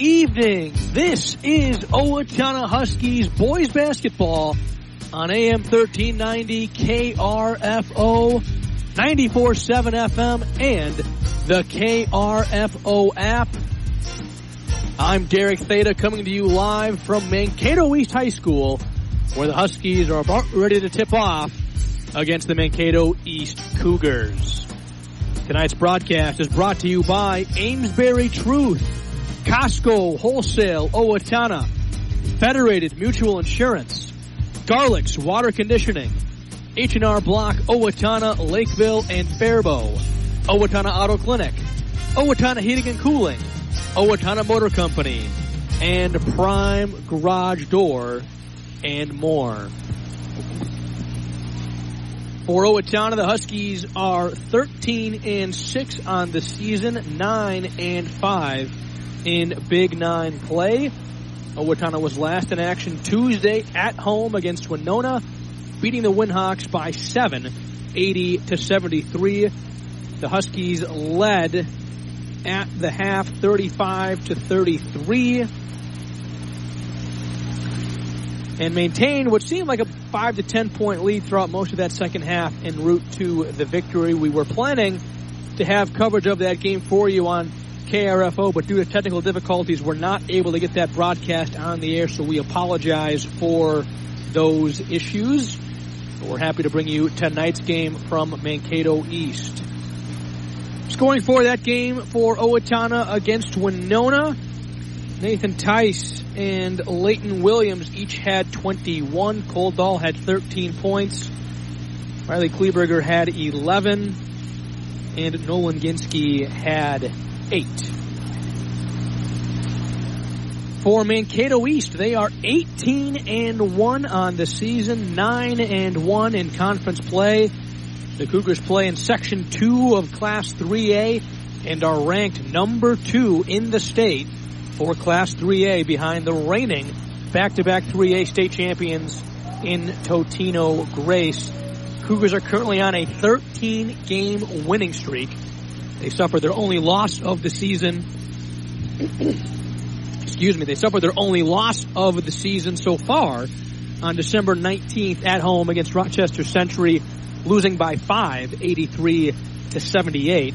evening. This is Owatonna Huskies boys basketball on AM 1390 KRFO 94.7 FM and the KRFO app. I'm Derek Theta coming to you live from Mankato East High School where the Huskies are about ready to tip off against the Mankato East Cougars. Tonight's broadcast is brought to you by Amesbury Truth, Costco Wholesale Owatonna, Federated Mutual Insurance, Garlic's Water Conditioning, H&R Block Owatonna, Lakeville, and Faribault, Owatonna Auto Clinic, Owatonna Heating and Cooling, Owatonna Motor Company, and Prime Garage Door, and more. For Owatonna, the Huskies are 13 and 6 on the season, 9 and 5 in Big Nine play. Owatonna was last in action Tuesday at home against Winona, beating the Winhawks by 7, 80 to 73. The Huskies led at the half 35 to 33 and maintained what seemed like a 5 to 10 point lead throughout most of that second half en route to the victory. We were planning to have coverage of that game for you on KRFO, but due to technical difficulties, we're not able to get that broadcast on the air, so we apologize for those issues. But We're happy to bring you tonight's game from Mankato East. Scoring for that game for Owatonna against Winona. Nathan Tice and Leighton Williams each had 21. Dahl had 13 points. Riley Kleberger had 11. And Nolan Ginsky had 8. For Mankato East, they are 18 and 1 on the season, 9 and 1 in conference play. The Cougars play in Section 2 of Class 3A and are ranked number 2 in the state for Class 3A behind the reigning back-to-back 3A state champions in Totino Grace. Cougars are currently on a 13 game winning streak. They suffered their only loss of the season. Excuse me. They suffered their only loss of the season so far on December 19th at home against Rochester Century, losing by five, 83 to 78.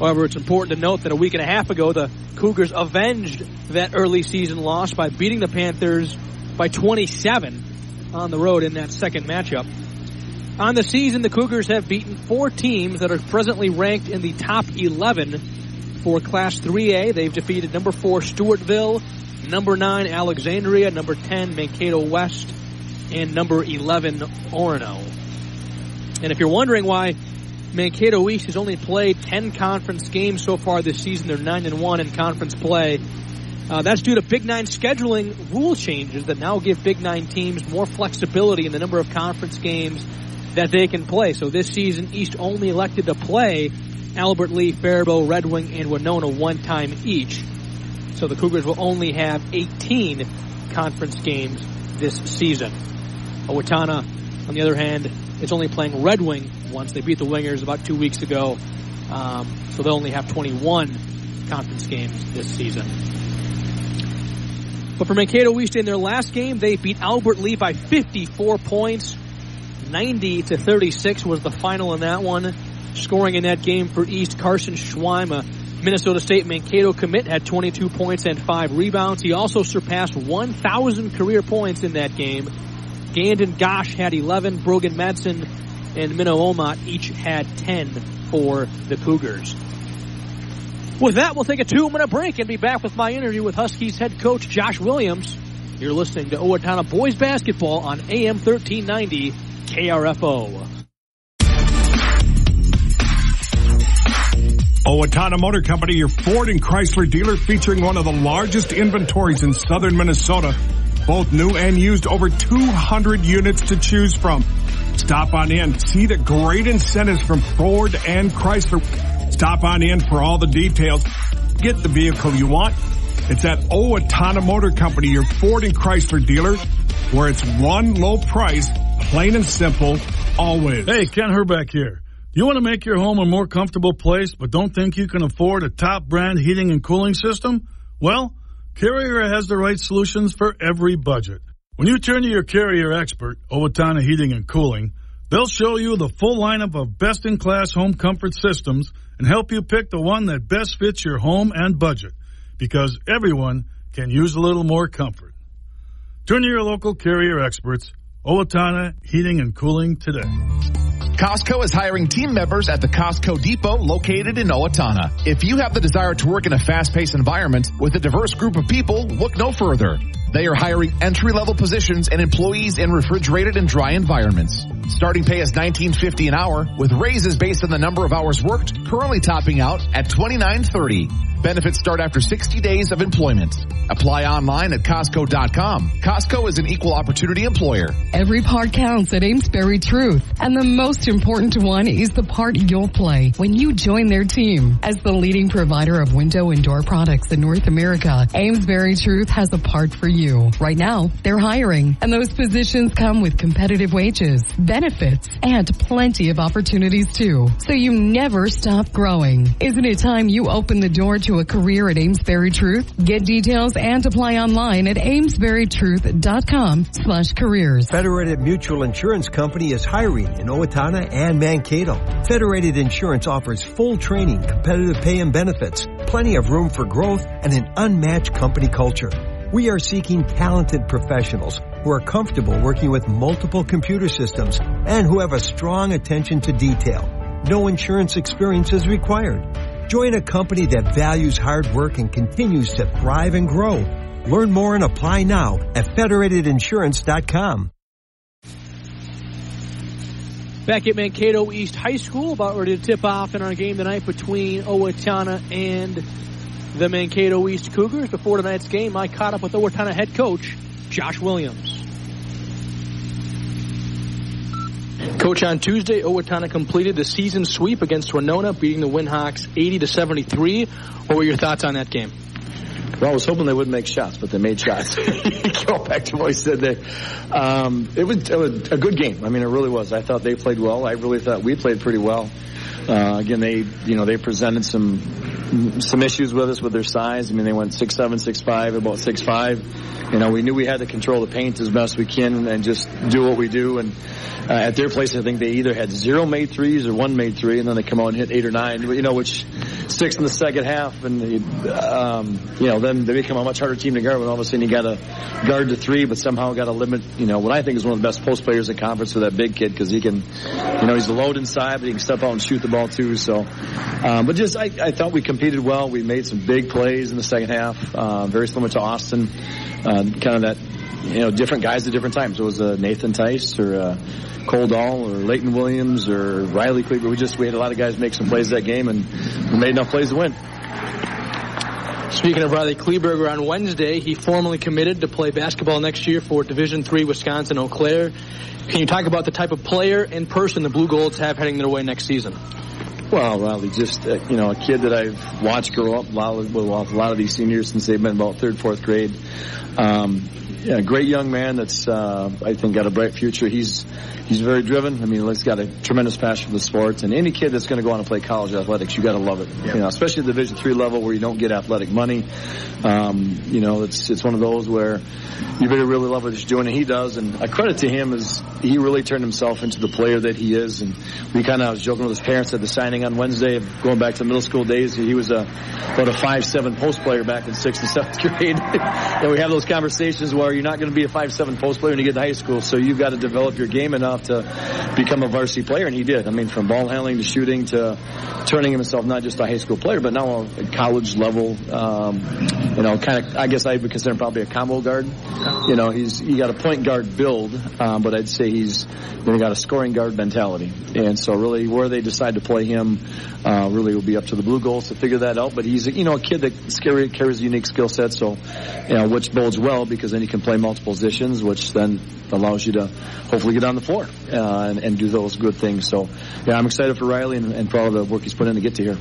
However, it's important to note that a week and a half ago, the Cougars avenged that early season loss by beating the Panthers by 27 on the road in that second matchup. On the season, the Cougars have beaten four teams that are presently ranked in the top 11 for Class 3A. They've defeated number four Stewartville, number nine Alexandria, number 10 Mankato West, and number 11 Orono. And if you're wondering why Mankato East has only played 10 conference games so far this season, they're 9 and 1 in conference play. Uh, that's due to Big Nine scheduling rule changes that now give Big Nine teams more flexibility in the number of conference games that they can play. So this season, East only elected to play Albert Lea, Faribault, Red Wing, and Winona one time each. So the Cougars will only have 18 conference games this season. Owatonna, on the other hand, is only playing Red Wing once. They beat the Wingers about two weeks ago. Um, so they'll only have 21 conference games this season. But for Mankato East in their last game, they beat Albert Lea by 54 points. 90 to 36 was the final in that one. Scoring in that game for East, Carson Schweima, Minnesota State Mankato commit had 22 points and 5 rebounds. He also surpassed 1,000 career points in that game. Gandon Gosh had 11, Brogan Madsen and Minnow Omot each had 10 for the Cougars. With that, we'll take a two minute break and be back with my interview with Huskies head coach Josh Williams. You're listening to Owatonna Boys Basketball on AM 1390 KRFO. Owatonna oh, Motor Company, your Ford and Chrysler dealer featuring one of the largest inventories in southern Minnesota. Both new and used, over 200 units to choose from. Stop on in, see the great incentives from Ford and Chrysler. Stop on in for all the details. Get the vehicle you want. It's at oh, Owatonna Motor Company, your Ford and Chrysler dealer, where it's one low price, plain and simple, always. Hey, Ken Herbeck here. You want to make your home a more comfortable place, but don't think you can afford a top brand heating and cooling system? Well, Carrier has the right solutions for every budget. When you turn to your Carrier expert, Owatonna Heating and Cooling, they'll show you the full lineup of best-in-class home comfort systems and help you pick the one that best fits your home and budget. Because everyone can use a little more comfort. Turn to your local Carrier experts, Owatonna Heating and Cooling today. Costco is hiring team members at the Costco Depot located in Owatonna. If you have the desire to work in a fast-paced environment with a diverse group of people, look no further. They are hiring entry-level positions and employees in refrigerated and dry environments. Starting pay is $19.50 an hour with raises based on the number of hours worked, currently topping out at $29.30. Benefits start after 60 days of employment. Apply online at Costco.com. Costco is an equal opportunity employer. Every part counts at Amesbury Truth. And the most important one is the part you'll play when you join their team. As the leading provider of window and door products in North America, Amesbury Truth has a part for you. Right now, they're hiring and those positions come with competitive wages, benefits, and plenty of opportunities too. So you never stop growing. Isn't it time you open the door to a career at Amesbury Truth? Get details and apply online at amesburytruth.com slash careers. Federated Mutual Insurance Company is hiring in Owatonna and Mankato. Federated Insurance offers full training, competitive pay and benefits, plenty of room for growth, and an unmatched company culture. We are seeking talented professionals who are comfortable working with multiple computer systems and who have a strong attention to detail. No insurance experience is required. Join a company that values hard work and continues to thrive and grow. Learn more and apply now at federatedinsurance.com. Back at Mankato East High School, about ready to tip off in our game tonight between Owatonna and the Mankato East Cougars. Before tonight's game, I caught up with Owatonna head coach Josh Williams. Coach, on Tuesday, Owatonna completed the season sweep against Winona, beating the Winhawks 80 to 73. What were your thoughts on that game? Well, I was hoping they wouldn't make shots, but they made shots. Go back to what I said there. Um, it, was, it was a good game. I mean, it really was. I thought they played well. I really thought we played pretty well. Uh, again, they you know they presented some some issues with us with their size. I mean, they went six seven, six five, about six five. You know, we knew we had to control the paint as best we can and just do what we do. And uh, at their place, I think they either had zero made threes or one made three, and then they come out and hit eight or nine. You know, which six in the second half, and um, you know then they become a much harder team to guard. When all of a sudden you got to guard the three, but somehow got to limit. You know, what I think is one of the best post players in conference for that big kid because he can, you know, he's load inside, but he can step out and shoot the ball too. So, um, but just I, I thought we competed well. We made some big plays in the second half, uh, very similar to Austin. Uh, kind of that, you know, different guys at different times. It was uh, Nathan Tice or uh, Cole Dahl or Leighton Williams or Riley Cleaver. We just we had a lot of guys make some plays that game, and we made enough plays to win. Speaking of Riley Kleberger, on Wednesday he formally committed to play basketball next year for Division Three Wisconsin Eau Claire. Can you talk about the type of player and person the Blugolds have heading their way next season? Well, Riley, just uh, you know, a kid that I've watched grow up. A lot of, well, a lot of these seniors since they've been about third, fourth grade. Um, yeah, great young man that's uh, I think got a bright future. He's he's very driven. I mean, he's got a tremendous passion for the sports. And any kid that's going to go on and play college athletics, you got to love it. You know, especially the Division three level where you don't get athletic money. Um, you know, it's it's one of those where you better really love what he's doing, and he does. And a credit to him is he really turned himself into the player that he is. And we kind of I was joking with his parents at the signing on Wednesday, of going back to middle school days. He was a about a five seven post player back in sixth and seventh grade. and we have those conversations where you're not going to be a five seven post player when you get to high school, so you've got to develop your game enough to become a varsity player, and he did. I mean, from ball handling to shooting to turning himself not just a high school player, but now a college level. Um, you know, kind of. I guess I would consider him probably a combo guard. You know, he's he got a point guard build, um, but I'd say he's really got a scoring guard mentality. And so, really, where they decide to play him, uh, really will be up to the Blugolds to figure that out. But he's you know a kid that carries a unique skill set, so you know which bodes well because then he can play multiple positions, which then allows you to hopefully get on the floor uh, and, and, do those good things. So, yeah, I'm excited for Riley and, and proud the work he's put in to get to here.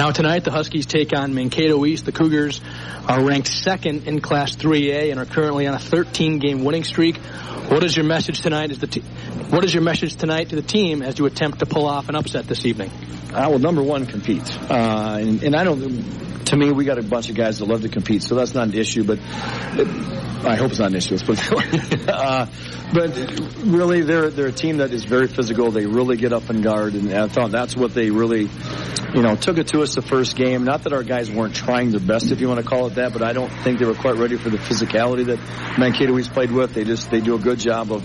Now tonight, the Huskies take on Mankato East. The Cougars are ranked second in Class 3A and are currently on a 13-game winning streak. What is your message tonight? Is the te- what is your message tonight to the team as you attempt to pull off an upset this evening? Uh, well, number one, compete. Uh, and, and I don't. To me, we got a bunch of guys that love to compete, so that's not an issue. But it, I hope it's not an issue. Let's put it that uh, but really, they're they're a team that is very physical. They really get up and guard, and I thought that's what they really, you know, took it to us the first game. Not that our guys weren't trying their best, if you want to call it that, but I don't think they were quite ready for the physicality that Mankato played with. They just they do a good job of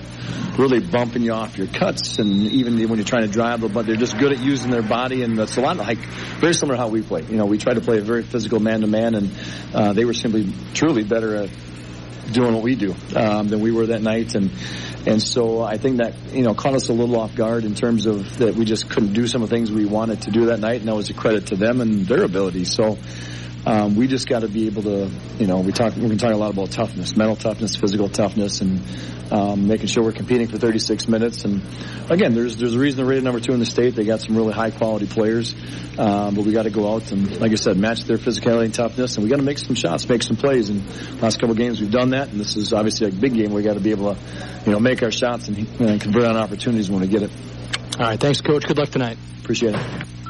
really bumping you off your cuts, and even when you're trying to drive, but they're just good at using their body, and that's a lot like very similar to how we play. You know, we try to play a very physical man to man, and uh, they were simply truly better at doing what we do um, than we were that night, and and so I think that you know caught us a little off guard in terms of that we just couldn't do some of the things we wanted to do that night, and that was a credit to them and their ability. So. Um, we just got to be able to, you know, we talk, we're going to talk a lot about toughness, mental toughness, physical toughness, and um, making sure we're competing for 36 minutes. And again, there's there's a reason they're rated number two in the state. They got some really high quality players, um, but we got to go out and, like I said, match their physicality and toughness. And we got to make some shots, make some plays. And last couple of games we've done that, and this is obviously a big game. We got to be able to, you know, make our shots and, and convert on opportunities when we get it. All right, thanks, coach. Good luck tonight. Appreciate it.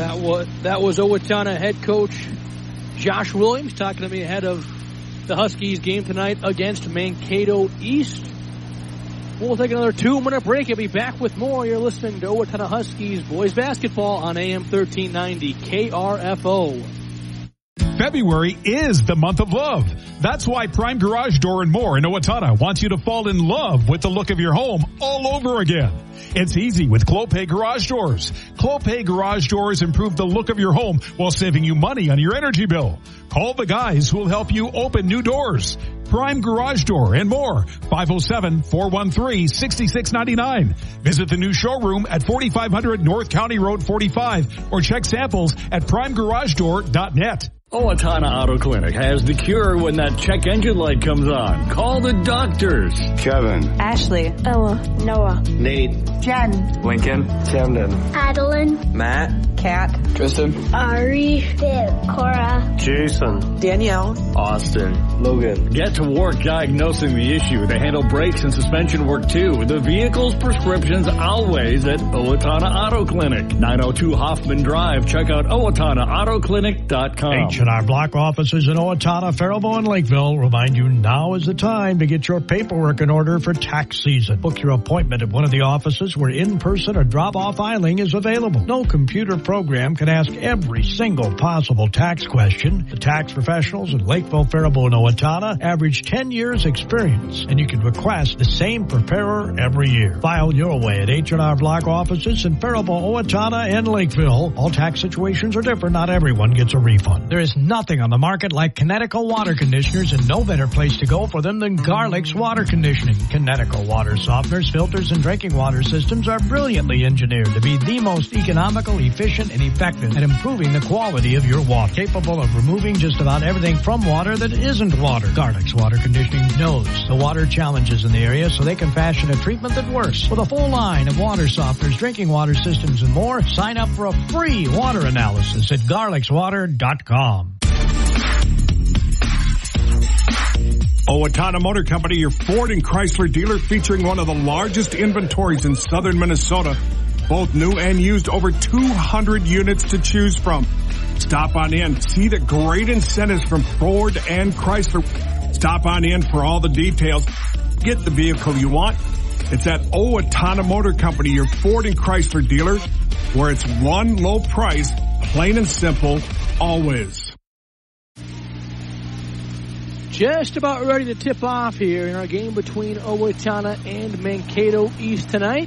That was that was Owatonna head coach Josh Williams talking to me ahead of the Huskies game tonight against Mankato East. We'll take another two-minute break and be back with more. You're listening to Owatonna Huskies boys basketball on AM 1390 KRFO. February is the month of love. That's why Prime Garage Door and More in Owatonna wants you to fall in love with the look of your home all over again. It's easy with Clopay Garage Doors. Clopay Garage Doors improve the look of your home while saving you money on your energy bill. Call the guys who will help you open new doors. Prime Garage Door and more. 507-413-6699. Visit the new showroom at 4500 North County Road 45 or check samples at primegaragedoor.net. Owatonna Auto Clinic has the cure when that check engine light comes on. Call the doctors. Kevin. Ashley. Ella. Noah. Nate. Jen. Lincoln. Camden. Adeline. Matt. Kat. Tristan. Ari. Viv. Cora. Jason. Danielle. Austin. Logan. Get to work diagnosing the issue. They handle brakes and suspension work too. The vehicle's prescriptions always at Owatonna Auto Clinic. 902 Hoffman Drive. Check out OwatonnaAutoClinic.com. H&R Block offices in Owatonna, Faribault, and Lakeville remind you now is the time to get your paperwork in order for tax season. Book your appointment at one of the offices where in-person or drop-off filing is available. No computer program can ask every single possible tax question. The tax professionals in Lakeville, Faribault, and Owatonna average 10 years experience, and you can request the same preparer every year. File your way at H&R Block offices in Faribault, Owatonna, and Lakeville. All tax situations are different. Not everyone gets a refund. There is nothing on the market like Kinetico water conditioners and no better place to go for them than Garlic's water conditioning. Kinetico water softeners, filters, and drinking water systems are brilliantly engineered to be the most economical, efficient, and effective at improving the quality of your water. Capable of removing just about everything from water that isn't water. Garlic's water conditioning knows the water challenges in the area so they can fashion a treatment that works. With a full line of water softeners, drinking water systems, and more, sign up for a free water analysis at garlicswater.com. Oh, Owatonna Motor Company, your Ford and Chrysler dealer featuring one of the largest inventories in southern Minnesota. Both new and used, over 200 units to choose from. Stop on in, see the great incentives from Ford and Chrysler. Stop on in for all the details. Get the vehicle you want. It's at oh, Owatonna Motor Company, your Ford and Chrysler dealer, where it's one low price, plain and simple, always. Just about ready to tip off here in our game between Owatonna and Mankato East tonight.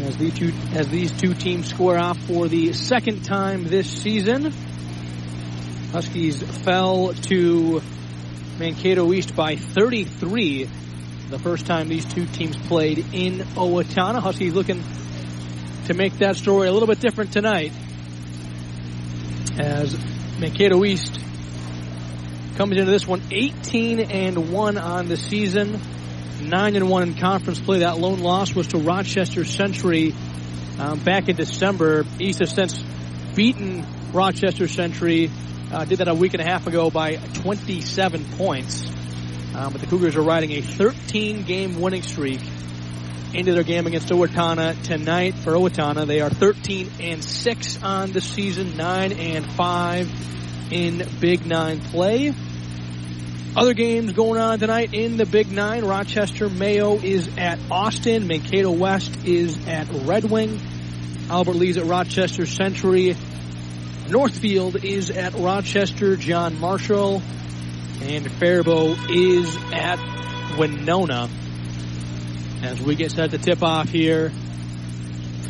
As these two, as these two teams square off for the second time this season. Huskies fell to Mankato East by 33 the first time these two teams played in Owatonna. Huskies looking to make that story a little bit different tonight. As Mankato East comes into this one 18 and 1 on the season, 9 and 1 in conference play. That lone loss was to Rochester Century um, back in December. East has since beaten Rochester Century uh, did that a week and a half ago by 27 points. Um, but the Cougars are riding a 13 game winning streak into their game against Owatonna tonight. For Owatonna, they are 13 and 6 on the season, 9 and 5 in Big Nine play. Other games going on tonight in the Big Nine. Rochester Mayo is at Austin. Mankato West is at Red Wing. Albert Lea's at Rochester Century. Northfield is at Rochester John Marshall. And Faribault is at Winona. As we get set to tip off here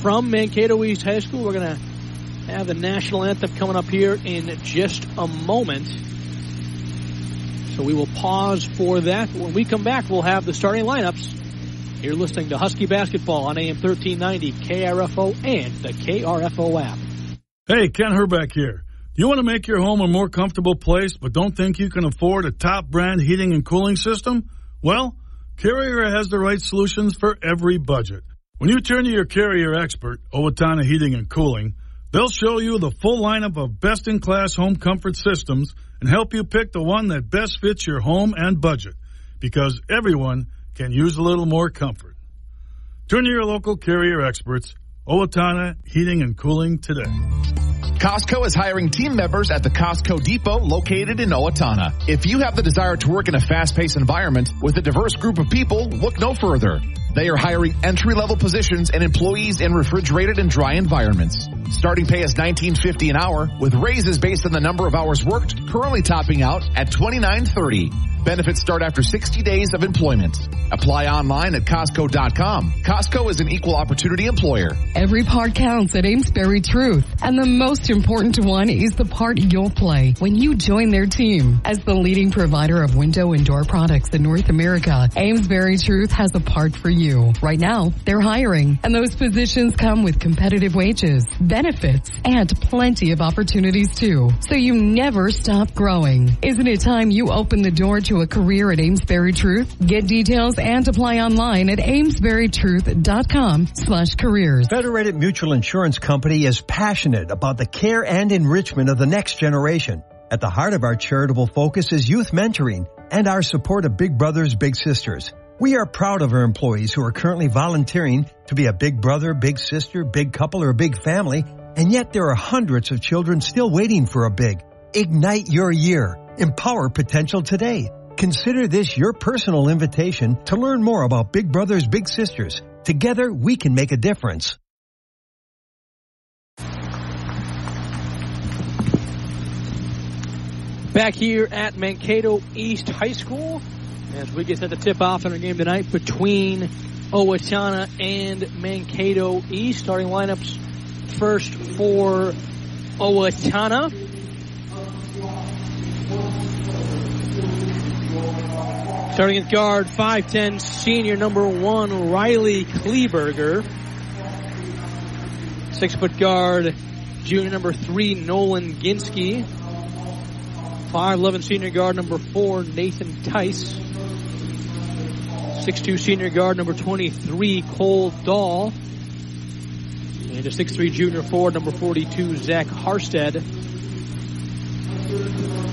from Mankato East High School, we're going to have the national anthem coming up here in just a moment. So we will pause for that. When we come back, we'll have the starting lineups. You're listening to Husky Basketball on AM 1390, KRFO, and the KRFO app. Hey, Ken Herbeck here. Do you want to make your home a more comfortable place, but don't think you can afford a top brand heating and cooling system? Well, Carrier has the right solutions for every budget. When you turn to your Carrier expert, Owatonna Heating and Cooling, they'll show you the full lineup of best in class home comfort systems and help you pick the one that best fits your home and budget because everyone can use a little more comfort. Turn to your local Carrier experts, Owatonna Heating and Cooling today. Costco is hiring team members at the Costco Depot located in Owatonna. If you have the desire to work in a fast-paced environment with a diverse group of people, look no further. They are hiring entry-level positions and employees in refrigerated and dry environments. Starting pay is $19.50 an hour with raises based on the number of hours worked, currently topping out at $29.30. Benefits start after 60 days of employment. Apply online at Costco.com. Costco is an equal opportunity employer. Every part counts at Amesbury Truth. And the most important one is the part you'll play when you join their team. As the leading provider of window and door products in North America, Amesbury Truth has a part for you. Right now, they're hiring. And those positions come with competitive wages, benefits, and plenty of opportunities too. So you never stop growing. Isn't it time you open the door to a career at Amesbury Truth? Get details and apply online at amesburytruth.com slash careers. Federated Mutual Insurance Company is passionate about the care and enrichment of the next generation. At the heart of our charitable focus is youth mentoring and our support of Big Brothers Big Sisters. We are proud of our employees who are currently volunteering to be a big brother, big sister, big couple, or big family, and yet there are hundreds of children still waiting for a big. Ignite your year. Empower potential today. Consider this your personal invitation to learn more about Big Brothers Big Sisters. Together, we can make a difference. Back here at Mankato East High School as we get set to tip off in our game tonight between Owatonna and Mankato East. Starting lineups first for Owatonna. Starting at guard, 5'10 senior number one, Riley Kleberger. Six foot guard, junior number three, Nolan Ginsky. 5'11 senior guard number four, Nathan Tice. 6'2 senior guard number 23, Cole Dahl. And a 6'3 junior forward number 42, Zach Harstead.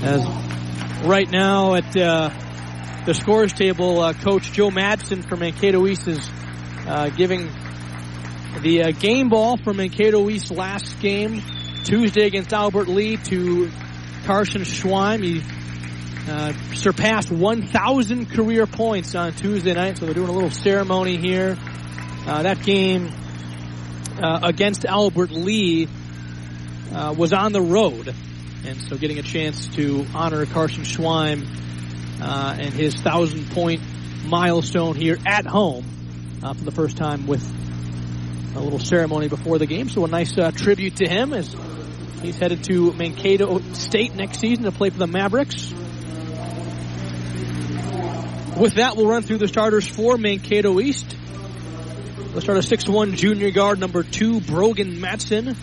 As right now at uh, the scores table, uh, Coach Joe Madsen from Mankato East is uh, giving the uh, game ball from Mankato East last game Tuesday against Albert Lea to Carson Schweim. He uh, surpassed 1,000 career points on Tuesday night, so they're doing a little ceremony here. Uh, that game uh, against Albert Lea uh, was on the road, and so getting a chance to honor Carson Schweim uh, and his thousand point milestone here at home uh, for the first time with a little ceremony before the game. So a nice tribute to him as he's headed to Mankato State next season to play for the Mavericks. With that, we'll run through the starters for Mankato East. Let's start a 6'1 junior guard number two, Brogan Madsen.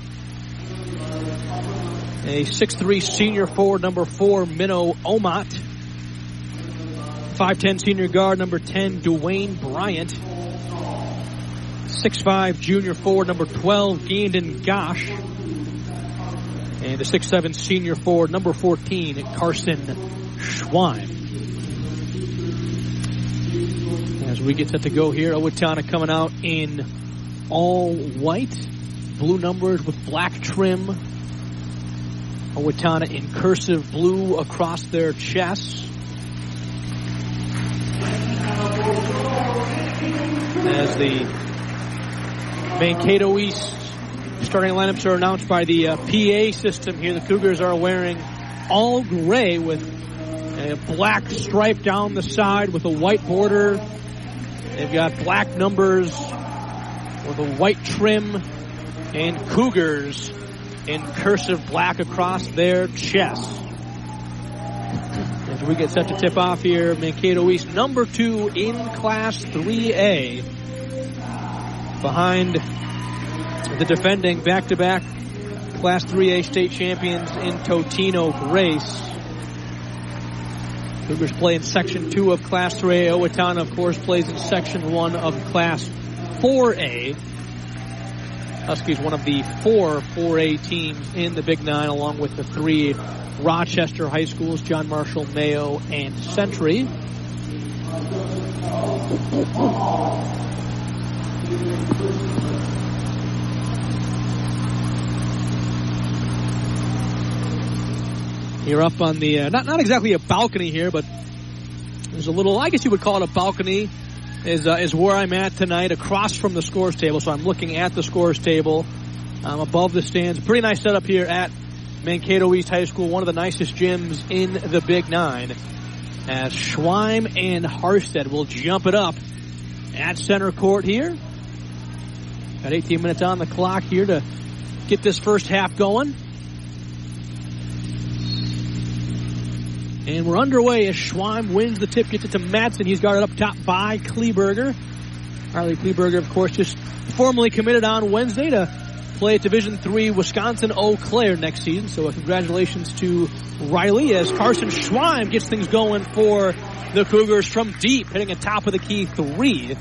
A 6'3 senior forward number four, Minnow Omot. 5'10 senior guard number 10, Dwayne Bryant. 6'5 junior forward number 12, Gandon Gosh. And the 6'7 senior forward, number 14, Carson Schweim. As we get set to go here, Owatonna coming out in all white, blue numbers with black trim. Owatonna in cursive blue across their chests. As the Mankato East starting lineups are announced by the uh, PA system here, the Cougars are wearing all gray with a black stripe down the side with a white border. They've got black numbers with a white trim and Cougars in cursive black across their chests. As we get set to tip off here, Mankato East number two in Class 3A behind the defending back-to-back Class 3A state champions in Totino Grace. Cougars play in Section 2 of Class 3A. Owatonna, of course, plays in Section 1 of Class 4A. Huskies, one of the four 4A teams in the Big Nine, along with the three Rochester high schools, John Marshall, Mayo, and Century. You're up on the, uh, not, not exactly a balcony here, but there's a little, I guess you would call it a balcony, is, uh, is where I'm at tonight, across from the scores table. So I'm looking at the scores table. I'm above the stands. Pretty nice setup here at Mankato East High School, one of the nicest gyms in the Big Nine. As Schweim and Harstead will jump it up at center court here. Got 18 minutes on the clock here to get this first half going. And we're underway as Schweim wins the tip, gets it to Madsen. He's guarded up top by Kleberger. Harley Kleberger, of course, just formally committed on Wednesday to play at Division Three Wisconsin Eau Claire next season. So uh, congratulations to Riley as Carson Schweim gets things going for the Cougars from deep, hitting a top of the key three.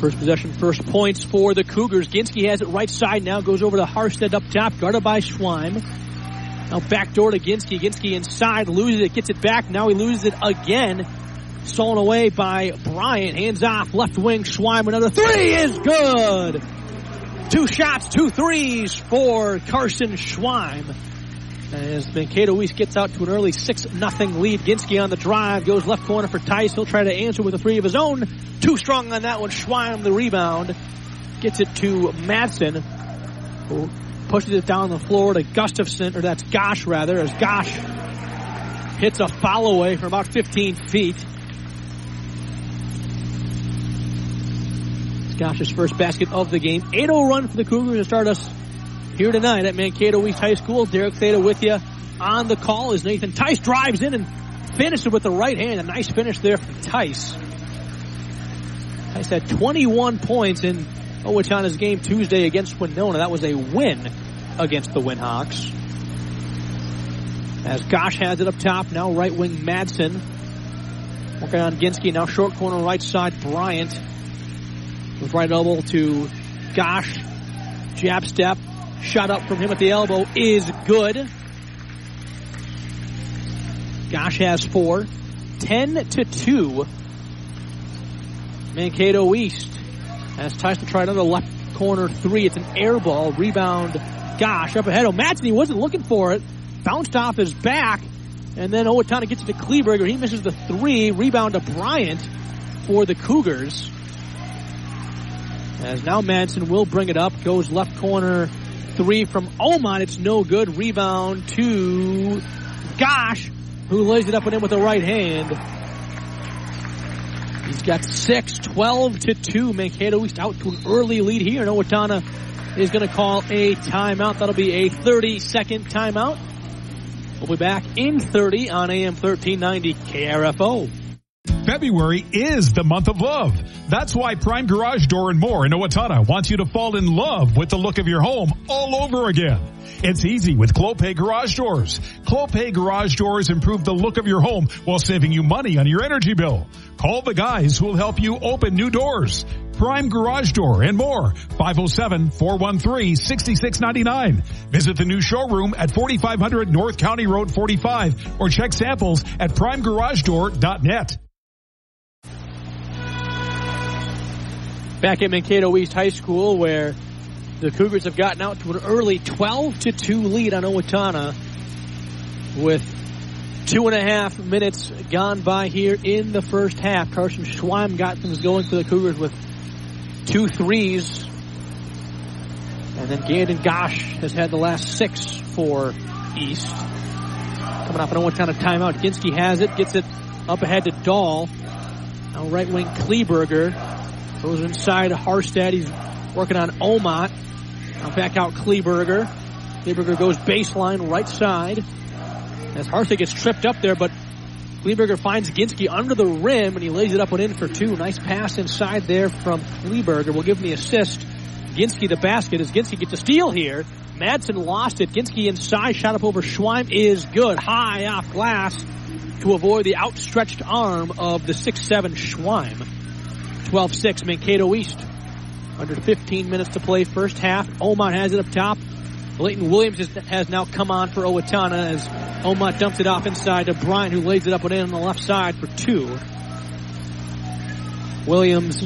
First possession, first points for the Cougars. Ginsky has it right side now, goes over to Harstead up top, guarded by Schweim. Now back door to Ginsky. Ginsky inside, loses it, gets it back. Now he loses it again. Stolen away by Bryant. Hands off, left wing, Schweim. Another three is good. Two shots, two threes for Carson Schweim. As Mankato East gets out to an early 6 nothing lead. Ginsky on the drive, goes left corner for Tice. He'll try to answer with a three of his own. Too strong on that one. Schweim the rebound. Gets it to Madsen. Pushes it down the floor to Gustafson, or that's Gosh rather, as Gosh hits a fadeaway from about 15 feet. It's Gosh's first basket of the game. 8-0 run for the Cougars to start us here tonight at Mankato East High School. Derek Theta with you on the call as Nathan Tice drives in and finishes with the right hand. A nice finish there Tice. Tice had 21 points in Oh, Owatonna's game Tuesday against Winona. That was a win against the Winhawks. As Gosh has it up top, now right wing Madsen. Working on Ginsky, now short corner right side Bryant. With right elbow to Gosh. Jab step. Shot up from him at the elbow is good. Gosh has four. 10 to 2. Mankato East as to try another left corner three. It's an air ball. Rebound. Gosh, up ahead. Oh, Madsen, he wasn't looking for it. Bounced off his back. And then Owatonna gets it to Kleberger. He misses the three. Rebound to Bryant for the Cougars. As now Madsen will bring it up. Goes left corner three from Omot. It's no good. Rebound to Gosh, who lays it up and in with the right hand. He's got six, 12 to 2. Mankato East out to an early lead here. And Owatonna is going to call a timeout. That'll be a 30 second timeout. We'll be back in 30 on AM 1390 KRFO. February is the month of love. That's why Prime Garage Door and More in Owatonna wants you to fall in love with the look of your home all over again. It's easy with Clopay Garage Doors. Clopay Garage Doors improve the look of your home while saving you money on your energy bill. Call the guys who will help you open new doors. Prime Garage Door and more. 507-413-6699. Visit the new showroom at 4500 North County Road 45 or check samples at primegaragedoor.net. Back at Mankato East High School where the Cougars have gotten out to an early 12 to 2 lead on Owatonna with two and a half minutes gone by here in the first half. Carson Schweim got things going for the Cougars with two threes. And then Gandon Gosh has had the last six for East. Coming off an Owatonna timeout. Ginsky has it, gets it up ahead to Dahl. Now right wing Kleberger goes inside Harstad. He's working on Omot. Now back out Kleberger. Kleberger goes baseline right side. As Harstead gets tripped up there, but Kleberger finds Ginsky under the rim and he lays it up and in for two. Nice pass inside there from Kleberger. Will give him the assist. Ginsky the basket as Ginsky gets a steal here. Madsen lost it. Ginsky inside, shot up over Schweim is good. High off glass to avoid the outstretched arm of the 6'7 Schweim. 12-6 Mankato East. Under 15 minutes to play first half. Omot has it up top. Leighton Williams has, now come on for Owatonna as Omot dumps it off inside to Bryant who lays it up and in on the left side for two. Williams,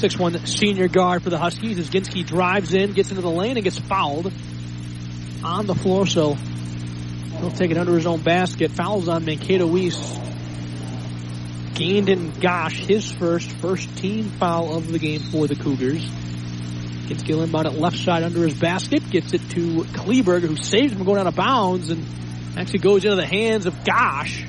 6'1 senior guard for the Huskies as Ginsky drives in, gets into the lane and gets fouled on the floor. So he'll take it under his own basket. Fouls on Mankato East. Gandon Gosh, his first, first team foul of the game for the Cougars. Gets Gill inbound at left side under his basket. Gets it to Kleberger, who saves him going out of bounds and actually goes into the hands of Gosh.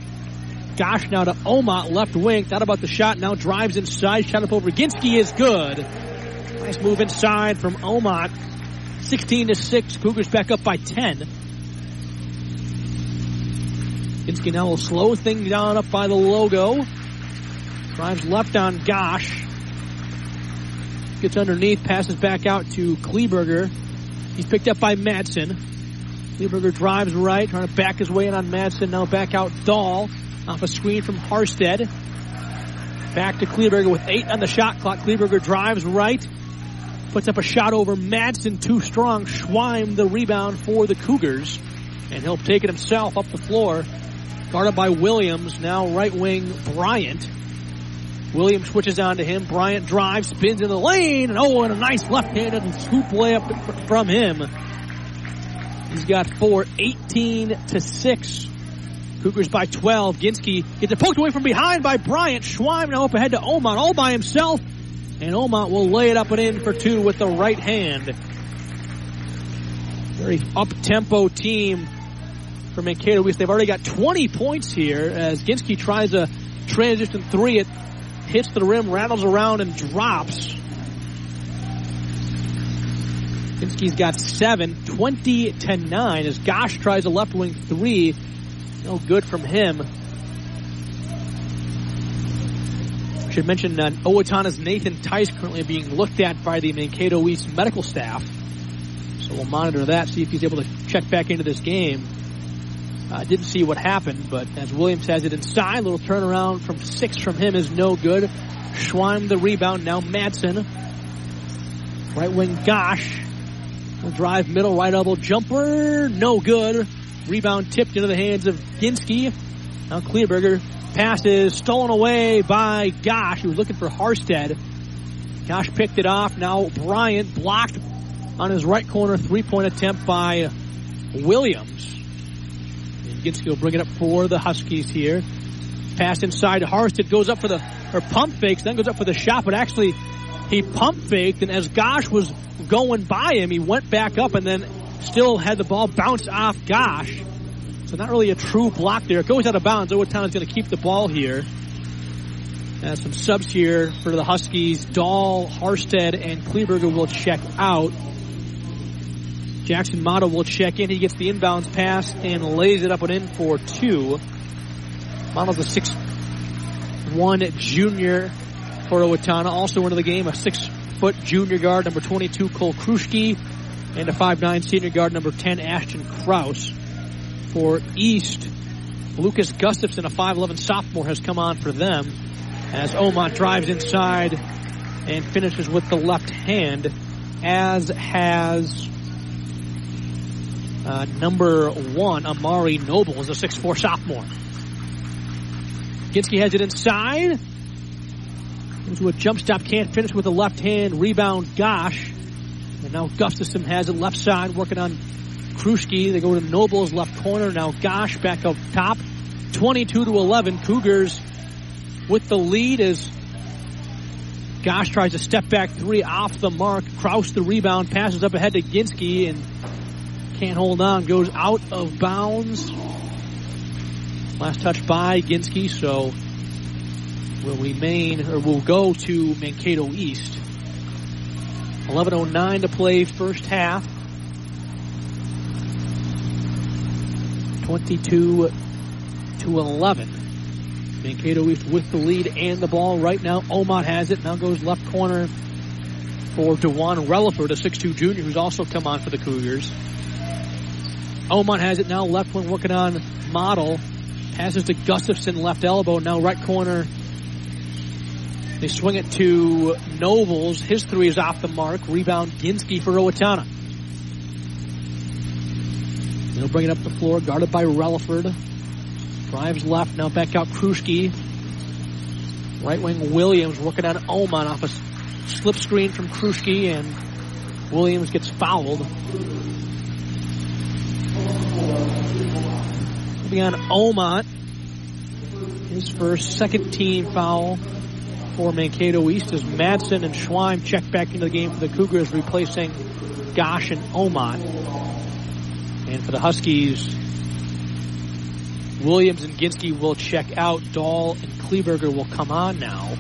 Gosh now to Omot, left wing. Thought about the shot, now drives inside. Shot up over is good. Nice move inside from Omot. 16 to 6. Cougars back up by 10. Ginsky now will slow things down up by the logo. Drives left on Gosh. Gets underneath, passes back out to Kleberger. He's picked up by Madsen. Kleberger drives right, trying to back his way in on Madsen. Now back out Dahl off a screen from Harstead. Back to Kleberger with eight on the shot clock. Kleberger drives right, puts up a shot over Madsen, too strong. Schweim the rebound for the Cougars, and he'll take it himself up the floor. Guarded by Williams, now right wing Bryant. Williams switches on to him. Bryant drives, spins in the lane, and oh, and a nice left-handed scoop layup from him. He's got four, 18 to 6. Cougars by 12. Ginsky gets it poked away from behind by Bryant. Schweim now up ahead to Omot, all by himself. And Omot will lay it up and in for two with the right hand. Very up-tempo team for Mankato. They've already got 20 points here as Ginsky tries a transition three. It hits the rim, rattles around, and drops. Ginsky's got seven, 20 to 9 as Gosh tries a left wing three. No good from him. Should mention uh, Owatonna's Nathan Tice currently being looked at by the Mankato East medical staff. So we'll monitor that, see if he's able to check back into this game. Uh, didn't see what happened, but as Williams has it inside, little turnaround from six from him is no good. Schweim the rebound, now Madsen. Right wing Gosh. Will drive middle, right elbow jumper, no good. Rebound tipped into the hands of Ginsky. Now Kleberger passes stolen away by Gosh, who was looking for Harstead. Gosh picked it off. Now Bryant blocked on his right corner three point attempt by Williams. And Ginsky will bring it up for the Huskies here. Pass inside to goes up for the or pump fakes, then goes up for the shot, but actually he pump faked, and as Gosh was going by him, he went back up and then still had the ball bounce off Gosh. So not really a true block there. It goes out of bounds. Owatonna is going to keep the ball here. Some subs here for the Huskies. Dahl, Harstead, and Kleberger will check out. Jackson Motto will check in. He gets the inbounds pass and lays it up and in for two. Motto's a six one junior for Owatonna. Also into the game, a six foot junior guard, number 22, Cole Kruschke, and a five nine senior guard, number 10, Ashton Kraus. For East, Lucas Gustafson, a 5'11 sophomore, has come on for them as Omot drives inside and finishes with the left hand, as has uh, number one, Amari Noble, is a 6'4 sophomore. Ginsky has it inside. Into a jump stop, can't finish with the left hand. Rebound, Gosh. And now Gustafson has it left side, working on Kruschke. They go to Noble's left corner. Now Gosh back up top. 22 to 11. Cougars with the lead as Gosh tries to step back three off the mark. Kraus the rebound, passes up ahead to Ginsky and can't hold on. Goes out of bounds. Last touch by Ginsky, so will remain or will go to Mankato East. 11.09 to play first half. 22 to 11. Mankato East with the lead and the ball right now. Omot has it. Now goes left corner for Dewan Relaford, a 6'2 junior who's also come on for the Cougars. Omot has it now. Left wing working on Model. Passes to Gustafson, left elbow. Now right corner. They swing it to Nobles. His three is off the mark. Rebound Ginsky for Owatonna. They'll bring it up the floor, guarded by Relaford. Drives left, now back out Kruschke. Right wing Williams working on Omot off a slip screen from Kruschke, and Williams gets fouled. On Omot. His first second team foul for Mankato East as Madsen and Schweim check back into the game for the Cougars, replacing Gosh and Omot. And for the Huskies, Williams and Ginsky will check out. Dahl and Kleberger will come on now.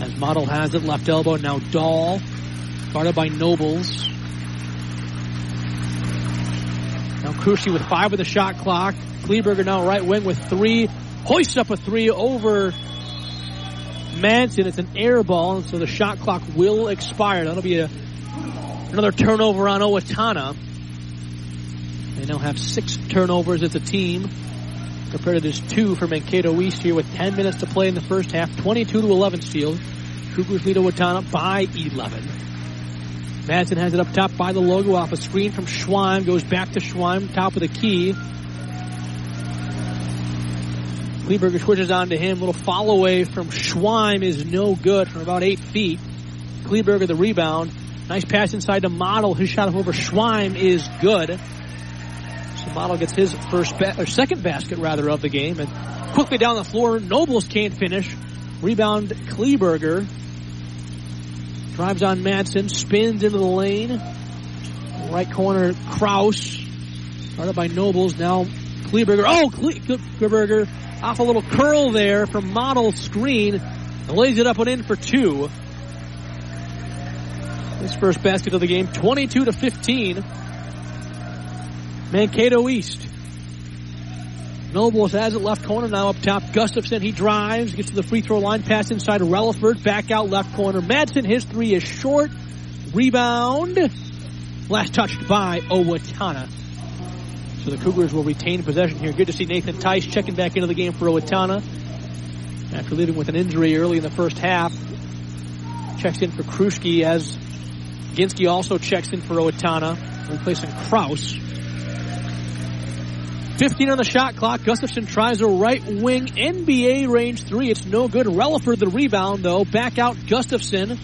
As Model has it, left elbow. Now Dahl, guarded by Nobles. Now with five of the shot clock. Kleberger now right wing with three. Hoists up a three over Manson. It's an air ball, and so the shot clock will expire. That'll be a, another turnover on Owatonna. They now have six turnovers as a team compared to this two for Mankato East here with 10 minutes to play in the first half. 22 to 11 Steele. Cougars lead Owatonna by 11. Madsen has it up top by the logo off a screen from Schweim. Goes back to Schweim, top of the key. Kleberger switches on to him. Little fall away from Schweim is no good from about eight feet. Kleberger the rebound. Nice pass inside to Model. His shot over Schweim is good. So Model gets his first ba- or second basket rather of the game and quickly down the floor. Nobles can't finish. Rebound Kleberger. Drives on Madsen, spins into the lane. Right corner, Kraus. Started by Nobles, now Kleberger. Oh, Kleberger off a little curl there from Model screen. And lays it up and in for two. His first basket of the game, 22 to 15. Mankato East. Nobles has it left corner now up top. Gustafson, he drives, gets to the free throw line, pass inside to Relaford, back out left corner. Madsen, his three is short. Rebound. Last touched by Owatonna. So the Cougars will retain possession here. Good to see Nathan Tice checking back into the game for Owatonna. After leaving with an injury early in the first half. Checks in for Kruschke as Ginsky also checks in for Owatonna, replacing Kraus. 15 on the shot clock. Gustafson tries a right wing NBA range three. It's no good. Relaford the rebound though. Back out Gustafson.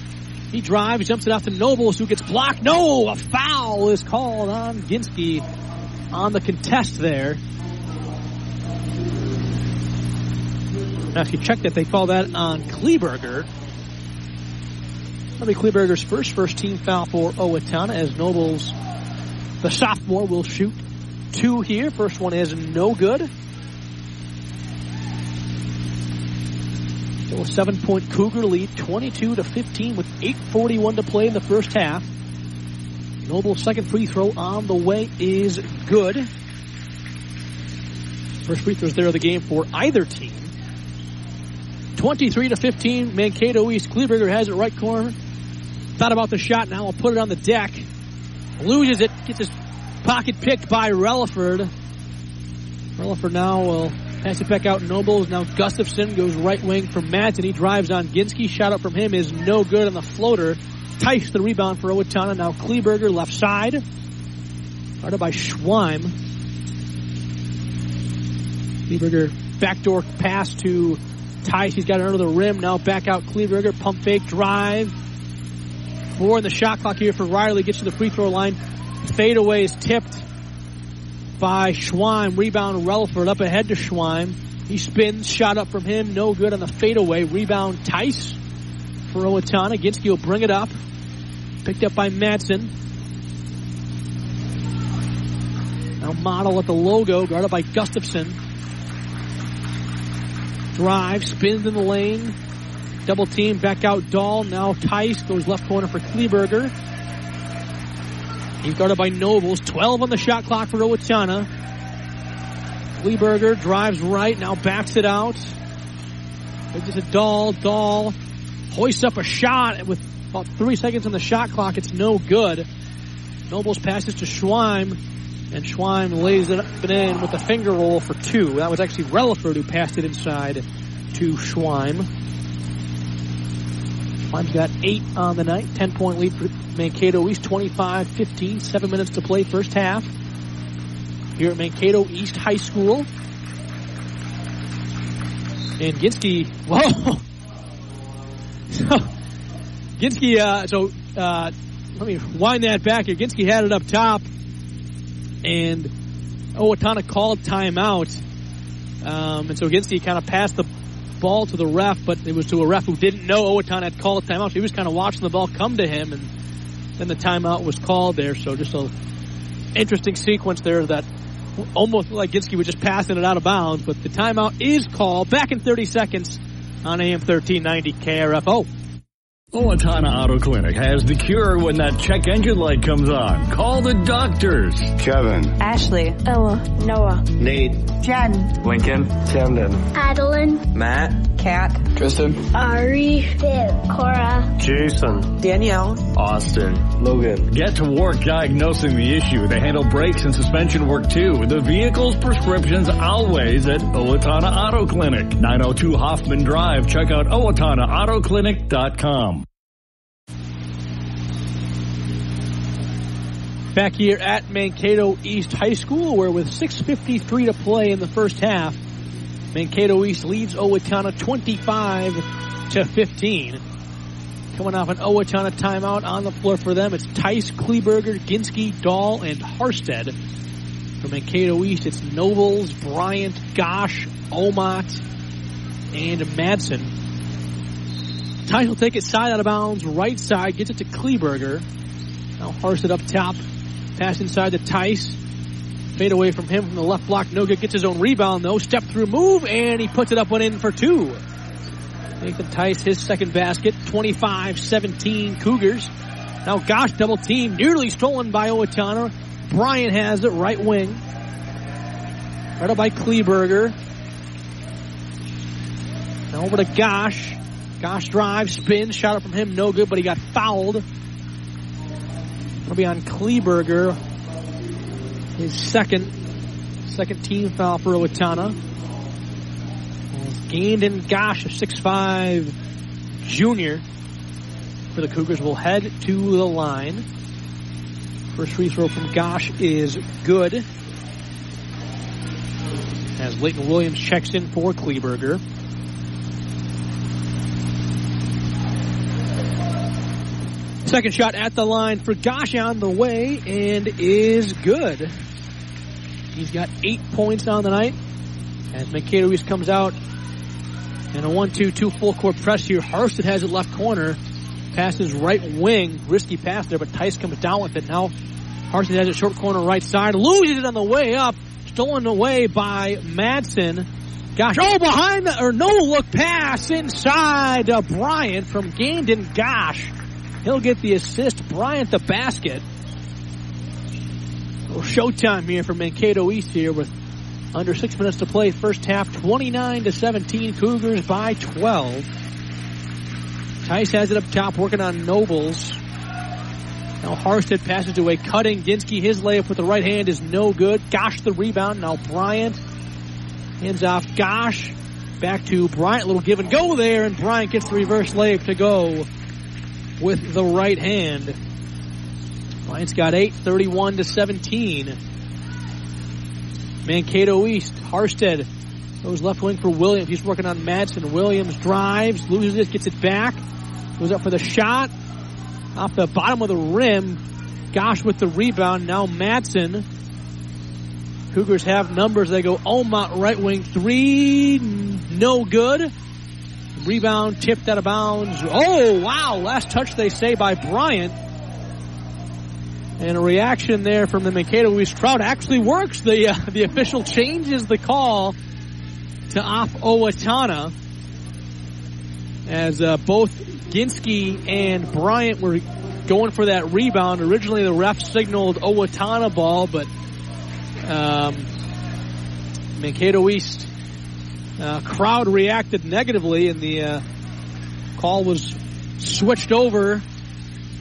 He drives, jumps it off to Nobles who gets blocked. No, a foul is called on Ginsky on the contest there. Now if you check that, they call that on Kleberger. That'll be Kleberger's first first team foul for Owatonna as Nobles, the sophomore, will shoot two here. First one is no good. Still a seven point Cougar lead, 22 to 15 with 8.41 to play in the first half. Noble's second free throw on the way is good. First free throws there of the game for either team. 23 to 15, Mankato East. Kleberger has it right corner. Thought about the shot. Now I'll put it on the deck. Loses it. Gets his pocket picked by Relaford. Relaford now will pass it back out. Nobles. Now Gustafson goes right wing from Madsen. He drives on Ginsky. Shot up from him is no good on the floater. Tice the rebound for Owatonna. Now Kleberger left side. Started by Schweim. Kleberger backdoor pass to Tice. He's got it under the rim. Now back out Kleberger. Pump fake drive. Four in the shot clock here for Riley. Gets to the free throw line. Fadeaway is tipped by Schweim. Rebound Relaford up ahead to Schweim. He spins. Shot up from him. No good on the fadeaway. Rebound Tice for Owatonna. Ginsky will bring it up. Picked up by Madsen. Now Model at the logo. Guarded by Gustafson. Drive. Spins in the lane. Double team, back out Dahl. Now Tice goes left corner for Kleberger. He's guarded by Nobles. 12 on the shot clock for Owatonna. Kleberger drives right, now backs it out. It's just a Dahl. Dahl hoists up a shot with about three seconds on the shot clock. It's no good. Nobles passes to Schweim, and Schweim lays it up and in with a finger roll for two. That was actually Relaford who passed it inside to Schweim. Schweim's got eight on the night, 10 point lead for Mankato East, 25 15, seven minutes to play, first half. Here at Mankato East High School. And Ginsky, whoa! So, Ginsky, uh, so, uh, let me wind that back here. Ginsky had it up top, and Owatonna called timeout. Um, and so Ginsky kind of passed the ball to the ref, but it was to a ref who didn't know Owatonna had called a timeout. So he was kind of watching the ball come to him, and then the timeout was called there. So just a interesting sequence there that almost like Ginsky was just passing it out of bounds, but the timeout is called back in 30 seconds on AM 1390 KRFO. Owatonna Auto Clinic has the cure when that check engine light comes on. Call the doctors. Kevin. Ashley. Ella. Noah. Nate. Jen. Lincoln. Camden. Adeline. Matt. Kat. Tristan. Ari. Viv. Cora. Jason. Danielle. Austin. Logan. Get to work diagnosing the issue. They handle brakes and suspension work too. The vehicle's prescriptions always at Owatonna Auto Clinic. 902 Hoffman Drive. Check out OwatonnaAutoClinic.com. Back here at Mankato East High School, where with 6.53 to play in the first half, Mankato East leads Owatonna 25 to 15. Coming off an Owatonna timeout on the floor for them, it's Tice, Kleberger, Ginsky, Dahl, and Harstead. For Mankato East, it's Nobles, Bryant, Gosh, Omot, and Madsen. Tice will take it side out of bounds, right side, gets it to Kleberger. Now Harstead up top, pass inside to Tice. Fade away from him from the left block. No good. Gets his own rebound though. Step through move and he puts it up one in for two. Nathan Tice, his second basket. 25-17 Cougars. Now gosh, double team. Nearly stolen by Owatonna. Bryant has it, right wing. Right up by Kleberger. Now over to Gosh. Gosh drives, spins, shot up from him, no good, but he got fouled. It'll be on Kleberger. His second, second team foul for Owatonna. Gandon Gosh, a 6'5 junior for the Cougars will head to the line. First free throw from Gosh is good. As Leighton Williams checks in for Kleberger. Second shot at the line for Gosh on the way and is good. He's got eight points on the night. As Mankato comes out in a 1-2-2 full court press here. Harstead has it left corner. Passes right wing. Risky pass there, but Tice comes down with it. Now Harstead has it short corner right side. Loses it on the way up. Stolen away by Madsen. Gosh, oh, behind the, or no look pass inside uh, Bryant from Gandon. Gosh. He'll get the assist. Bryant the basket. Well, showtime here for Mankato East here with Under six minutes to play, first half, 29 to 17. Cougars by 12. Tice has it up top, working on Nobles. Now Harstead passes to a cutting Ginsky. His layup with the right hand is no good. Gosh, the rebound. Now Bryant hands off Gosh. Back to Bryant. Little give and go there, and Bryant gets the reverse layup to go with the right hand. Bryant's got eight, 31 to 17. Mankato East, Harstead goes left wing for Williams. He's working on Madsen. Williams drives, loses it, gets it back, goes up for the shot. Off the bottom of the rim. Gosh with the rebound. Now Madsen. Cougars have numbers. They go Omot right wing three. No good. Rebound tipped out of bounds. Oh, wow. Last touch, they say, by Bryant. And a reaction there from the Mankato East crowd actually works. The uh, the official changes the call to off Owatonna as uh, both Ginsky and Bryant were going for that rebound. Originally, the ref signaled Owatonna ball, but um, Mankato East uh, crowd reacted negatively, and the uh, call was switched over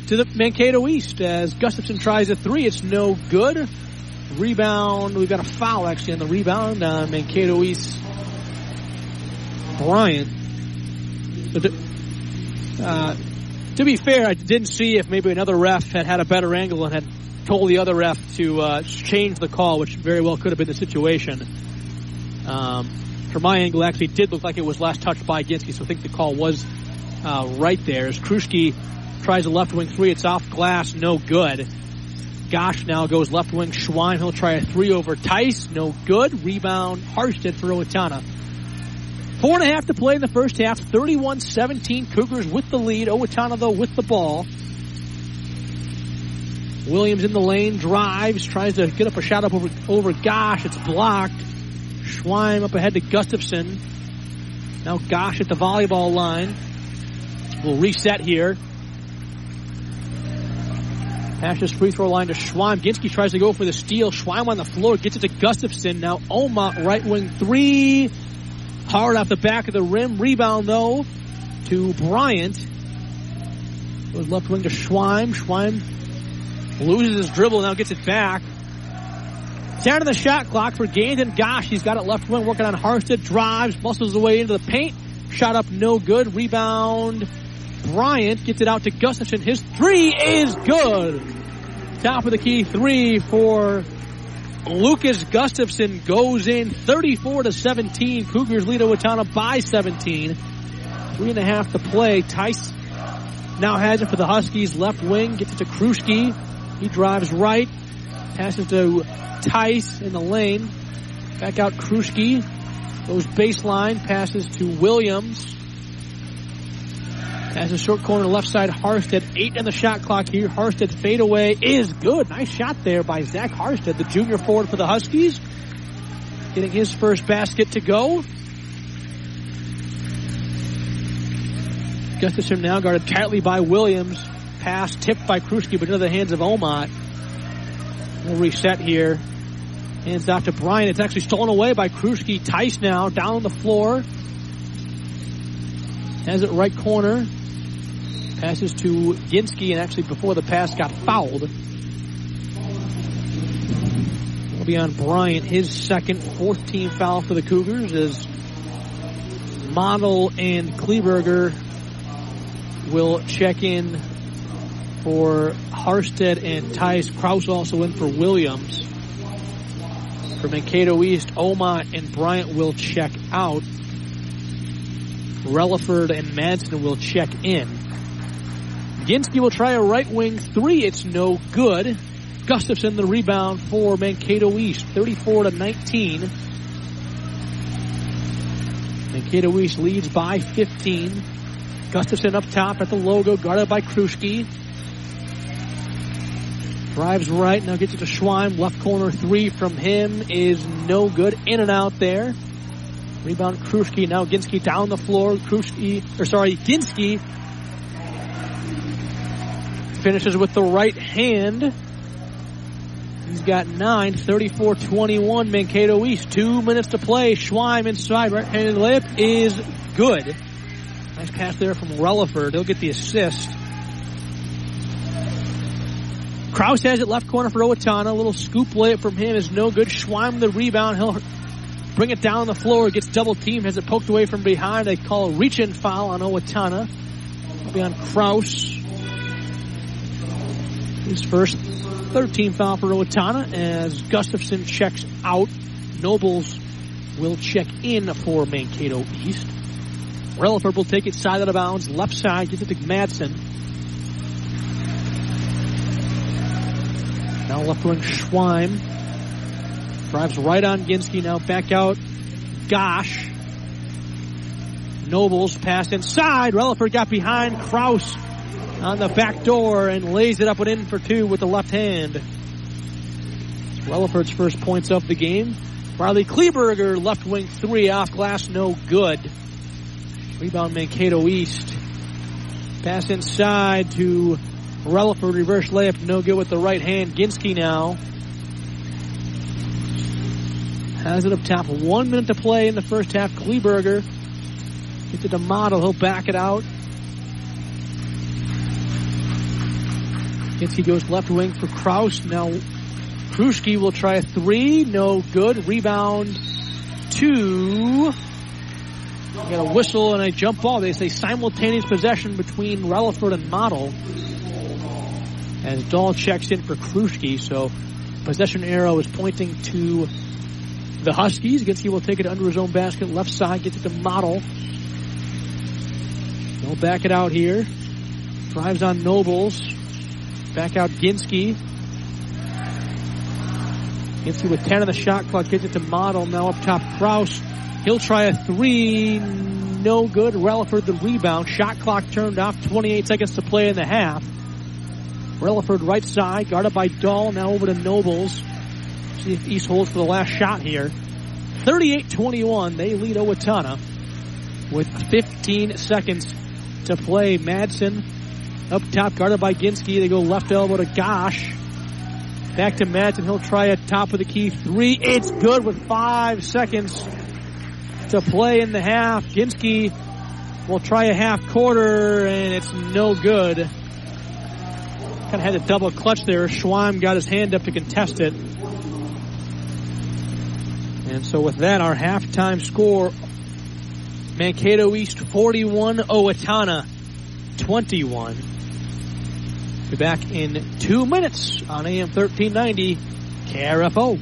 to the Mankato East as Gustafson tries a three. It's no good. Rebound. We've got a foul actually on the rebound on Mankato East. Bryant. Uh, to be fair, I didn't see if maybe another ref had had a better angle and had told the other ref to uh, change the call, which very well could have been the situation. Um, from my angle, actually did look like it was last touched by Ginsky, so I think the call was uh, right there. As Kruschke tries a left wing three, it's off glass, no good. Gosh now goes left wing. Schweim, he'll try a three over Tice, no good. Rebound, Harstead for Owatonna. Four and a half to play in the first half. 31-17. Cougars with the lead. Owatonna, though, with the ball. Williams in the lane, drives, tries to get up a shot up over, over Gosh. It's blocked. Schweim up ahead to Gustafson. Now Gosh at the volleyball line. We'll reset here. Passes free throw line to Schweim. Ginsky tries to go for the steal. Schweim on the floor, gets it to Gustafson. Now Omot, right wing three. Hard off the back of the rim. Rebound though to Bryant. Goes left wing to Schweim. Schweim loses his dribble, now gets it back. Down to the shot clock for Gandon. Gosh, he's got it left wing, working on Harstead. Drives, muscles away into the paint. Shot up, no good. Rebound. Bryant gets it out to Gustafson. His three is good. Top of the key three for Lucas Gustafson goes in 34 to 17. Cougars lead Owatonna by 17. Three and a half to play. Tice now has it for the Huskies. Left wing gets it to Kruschke. He drives right. Passes to Tice in the lane. Back out Kruschke. Goes baseline. Passes to Williams. Passes short corner left side. Harstead. Eight in the shot clock here. Harstead fadeaway is good. Nice shot there by Zach Harstead, the junior forward for the Huskies. Getting his first basket to go. Gustafson now guarded tightly by Williams. Pass tipped by Kruschke, but into the hands of Omot. We'll reset here. Hands off to Bryant. It's actually stolen away by Kruschke. Tice now down on the floor. Has it right corner. Passes to Ginsky, and actually before the pass got fouled. Will be on Bryant, his second, fourth team foul for the Cougars as Model and Kleberger will check in for Harstead and Tice. Kraus also in for Williams. For Mankato East, Omot and Bryant will check out. Relaford and Madsen will check in. Ginsky will try a right wing three. It's no good. Gustafson the rebound for Mankato East, 34 to 19. Mankato East leads by 15. Gustafson up top at the logo, guarded by Kruschke. Drives right, now gets it to Schweim. Left corner three from him is no good. In and out there. Rebound Kruschke. Now Ginsky down the floor. Kruschke, or sorry, Ginsky finishes with the right hand. He's got nine, 34-21, Mankato East. Two minutes to play. Schweim inside, right-handed layup is good. Nice pass there from Relaford. He'll get the assist. Kraus has it left corner for Owatonna. A little scoop layup from him is no good. Schweim the rebound. He'll bring it down the floor. Gets double teamed. Has it poked away from behind. They call a reach-in foul on Owatonna. Be on Kraus. His first 13 foul for Owatonna as Gustafson checks out. Nobles will check in for Mankato East. Relaford will take it side out of bounds. Left side, gets it to Madsen. Now left wing Schweim. Drives right on Ginsky. Now back out. Gosh. Nobles pass inside. Relaford got behind Kraus on the back door and lays it up and in for two with the left hand. It's Relaford's first points of the game. Riley Kleberger left wing three off glass, no good. Rebound Mankato East. Pass inside to Relaford, reverse layup, no good with the right hand. Ginsky now. Has it up top. One minute to play in the first half. Kleberger gets it to Model. He'll back it out. Ginsky goes left wing for Kraus. Now Kruschke will try a three. No good. Rebound two. Got a whistle and a jump ball. They say simultaneous possession between Relaford and Model. As Dahl checks in for Kruschke, so possession arrow is pointing to the Huskies. Ginsky will take it under his own basket. Left side gets it to Model. They'll back it out here. Drives on Nobles. Back out Ginsky. Ginsky with 10 on the shot clock. Gets it to Model. Now up top Kraus. He'll try a three. No good. Relaford the rebound. Shot clock turned off. 28 seconds to play in the half. Relaford right side. Guarded by Dahl. Now over to Nobles. See if East holds for the last shot here. 38-21. They lead Owatonna with 15 seconds to play. Madsen up top, guarded by Ginsky. They go left elbow to Gosh. Back to Madsen. He'll try a top of the key three. It's good with five seconds to play in the half. Ginsky will try a half quarter, and it's no good. Kind of had a double clutch there. Schweim got his hand up to contest it. And so with that, our halftime score, Mankato East 41, Owatonna 21. Be back in two minutes on AM 1390 KRFO.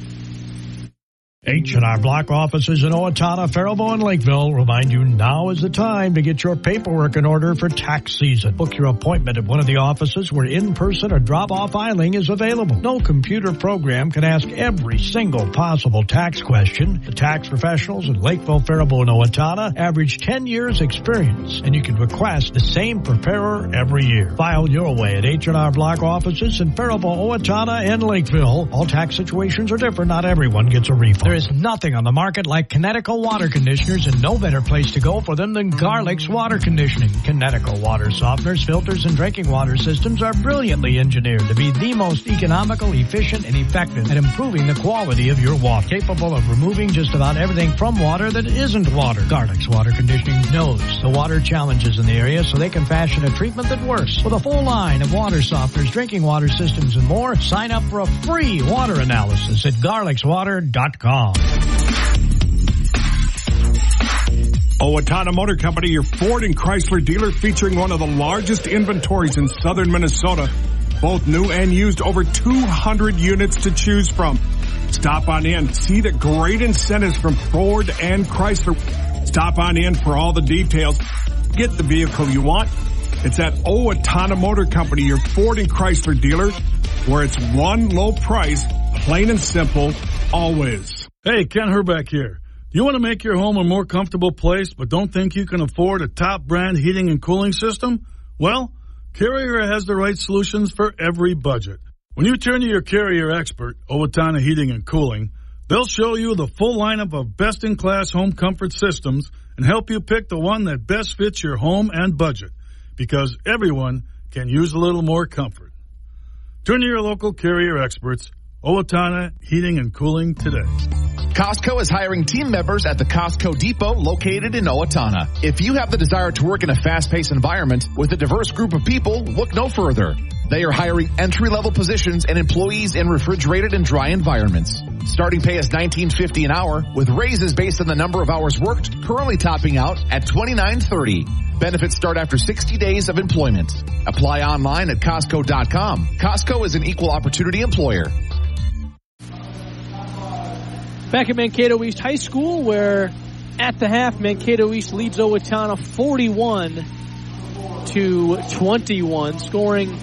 H&R Block offices in Owatonna, Faribault, and Lakeville remind you now is the time to get your paperwork in order for tax season. Book your appointment at one of the offices where in-person or drop-off filing is available. No computer program can ask every single possible tax question. The tax professionals in Lakeville, Faribault, and Owatonna average 10 years experience, and you can request the same preparer every year. File your way at H&R Block offices in Faribault, Owatonna, and Lakeville. All tax situations are different. Not everyone gets a refund. There is nothing on the market like Kinetico water conditioners and no better place to go for them than Garlic's Water Conditioning. Kinetico water softeners, filters, and drinking water systems are brilliantly engineered to be the most economical, efficient, and effective at improving the quality of your water. Capable of removing just about everything from water that isn't water. Garlic's Water Conditioning knows the water challenges in the area so they can fashion a treatment that works. With a full line of water softeners, drinking water systems, and more, sign up for a free water analysis at garlicswater.com. Owatonna oh, Motor Company, your Ford and Chrysler dealer featuring one of the largest inventories in southern Minnesota. Both new and used, over 200 units to choose from. Stop on in, see the great incentives from Ford and Chrysler. Stop on in for all the details. Get the vehicle you want. It's at oh, Owatonna Motor Company, your Ford and Chrysler dealer, where it's one low price, plain and simple, always. Hey, Ken Herbeck here. Do you want to make your home a more comfortable place but don't think you can afford a top brand heating and cooling system? Well, Carrier has the right solutions for every budget. When you turn to your Carrier expert, Owatonna Heating and Cooling, they'll show you the full lineup of best in class home comfort systems and help you pick the one that best fits your home and budget because everyone can use a little more comfort. Turn to your local Carrier experts Owatonna Heating and Cooling today. Costco is hiring team members at the Costco Depot located in Owatonna. If you have the desire to work in a fast-paced environment with a diverse group of people, look no further. They are hiring entry-level positions and employees in refrigerated and dry environments. Starting pay is $19.50 an hour with raises based on the number of hours worked, currently topping out at $29.30. Benefits start after 60 days of employment. Apply online at Costco.com. Costco is an equal opportunity employer. Back at Mankato East High School, where at the half, Mankato East leads Owatonna 41 to 21, scoring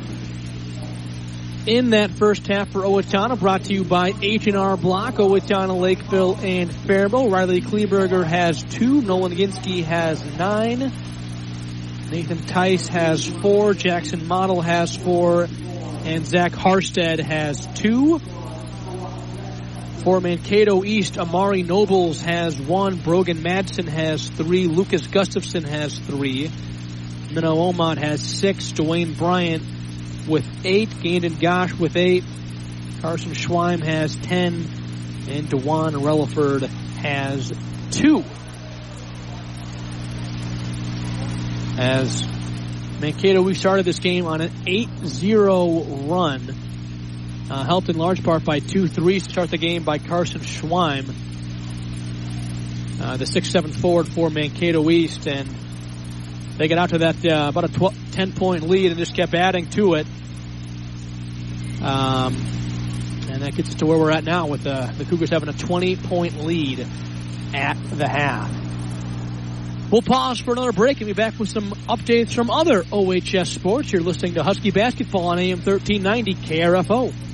in that first half for Owatonna, brought to you by H&R Block, Owatonna, Lakeville, and Faribault. Riley Kleberger has two. Nolan Ginsky has nine. Nathan Tice has four. Jackson Model has four. And Zach Harstead has two. For Mankato East, Amari Nobles has one. Brogan Madsen has three. Lucas Gustafson has three. Minnow Omot has six. Dwayne Bryant with eight. Gandon Gosh with eight. Carson Schweim has ten. And Dewan Relaford has two. As Mankato, we started this game on an 8-0 run. Uh, helped in large part by two threes to start the game by Carson Schweim. Uh, the 6-7 forward for Mankato East and they get out to that uh, about a 12, 10 point lead and just kept adding to it. Um, and that gets us to where we're at now with uh, the Cougars having a 20 point lead at the half. We'll pause for another break and be back with some updates from other OHS sports. You're listening to Husky Basketball on AM 1390 KRFO.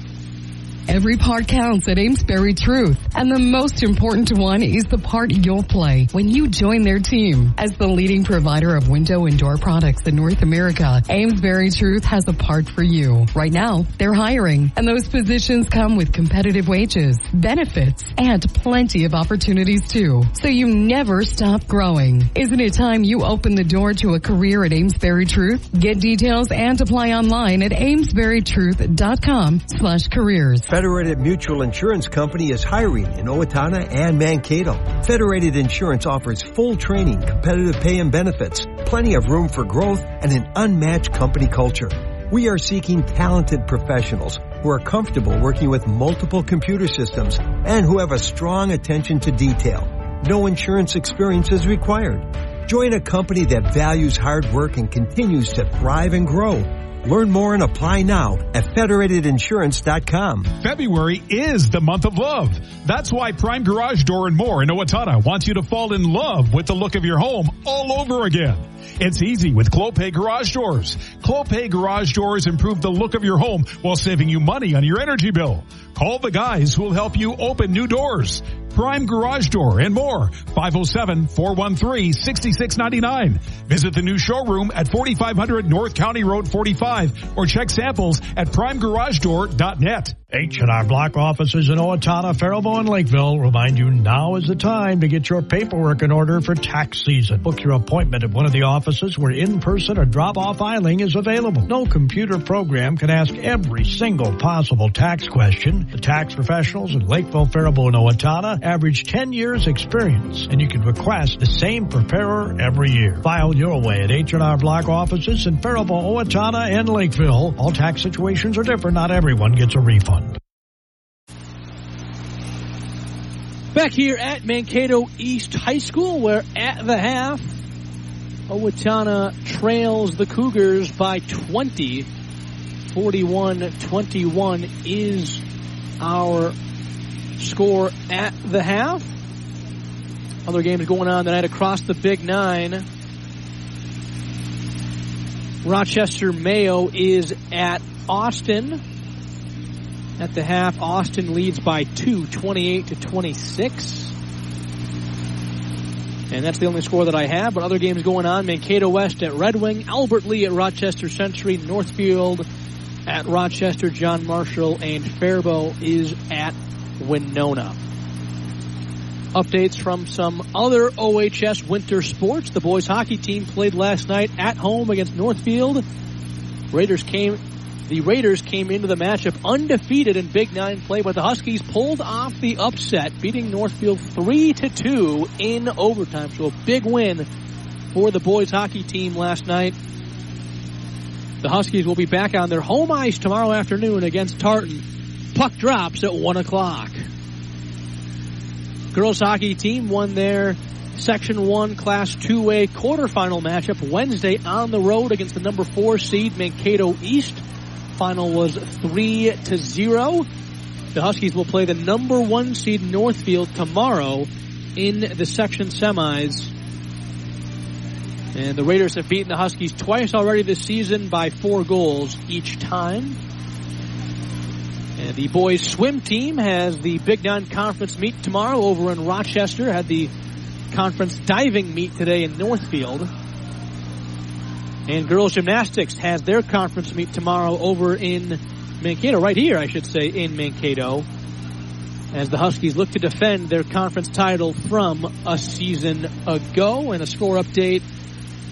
Every part counts at Amesbury Truth. And the most important one is the part you'll play when you join their team. As the leading provider of window and door products in North America, Amesbury Truth has a part for you. Right now, they're hiring, and those positions come with competitive wages, benefits, and plenty of opportunities too. So you never stop growing. Isn't it time you open the door to a career at Amesbury Truth? Get details and apply online at amesburytruth.com slash careers. Federated Mutual Insurance Company is hiring in Owatonna and Mankato. Federated Insurance offers full training, competitive pay and benefits, plenty of room for growth, and an unmatched company culture. We are seeking talented professionals who are comfortable working with multiple computer systems and who have a strong attention to detail. No insurance experience is required. Join a company that values hard work and continues to thrive and grow. Learn more and apply now at federatedinsurance.com. February is the month of love. That's why Prime Garage Door and More in Owatonna wants you to fall in love with the look of your home all over again. It's easy with Clopay Garage Doors. Clopay Garage Doors improve the look of your home while saving you money on your energy bill. Call the guys who will help you open new doors. Prime Garage Door and more. 507-413-6699. Visit the new showroom at 4500 North County Road 45 or check samples at primegaragedoor.net. H&R Block offices in Owatonna, Faribault, and Lakeville remind you now is the time to get your paperwork in order for tax season. Book your appointment at one of the offices where in-person or drop-off filing is available. No computer program can ask every single possible tax question. The tax professionals in Lakeville, Faribault, and Owatonna average 10 years experience, and you can request the same preparer every year. File your way at H&R Block offices in Faribault, Owatonna, and Lakeville. All tax situations are different. Not everyone gets a refund. Back here at Mankato East High School, where at the half, Owatonna trails the Cougars by 20. 41-21 is our score at the half. Other games going on tonight across the Big Nine. Rochester Mayo is at Austin. At the half, Austin leads by two, 28 to 26. And that's the only score that I have, but other games going on. Mankato West at Red Wing, Albert Lea at Rochester Century, Northfield at Rochester, John Marshall, and Faribault is at Winona. Updates from some other OHS winter sports. The boys hockey team played last night at home against Northfield. Raiders came The Raiders came into the matchup undefeated in Big Nine play, but the Huskies pulled off the upset, beating Northfield 3 to 2 in overtime. So a big win for the boys hockey team last night. The Huskies will be back on their home ice tomorrow afternoon against Tartan. Puck drops at 1 o'clock. Girls hockey team won their Section 1 Class 2A quarterfinal matchup Wednesday on the road against the number 4 seed Mankato East. Final was 3 to 0. The Huskies will play the number 1 seed Northfield tomorrow in the section semis. And the Raiders have beaten the Huskies twice already this season by four goals each time. And the boys swim team has the Big Nine Conference meet tomorrow over in Rochester. Had the conference diving meet today in Northfield. And girls gymnastics has their conference meet tomorrow over in Mankato, right here, I should say, in Mankato. As the Huskies look to defend their conference title from a season ago. And a score update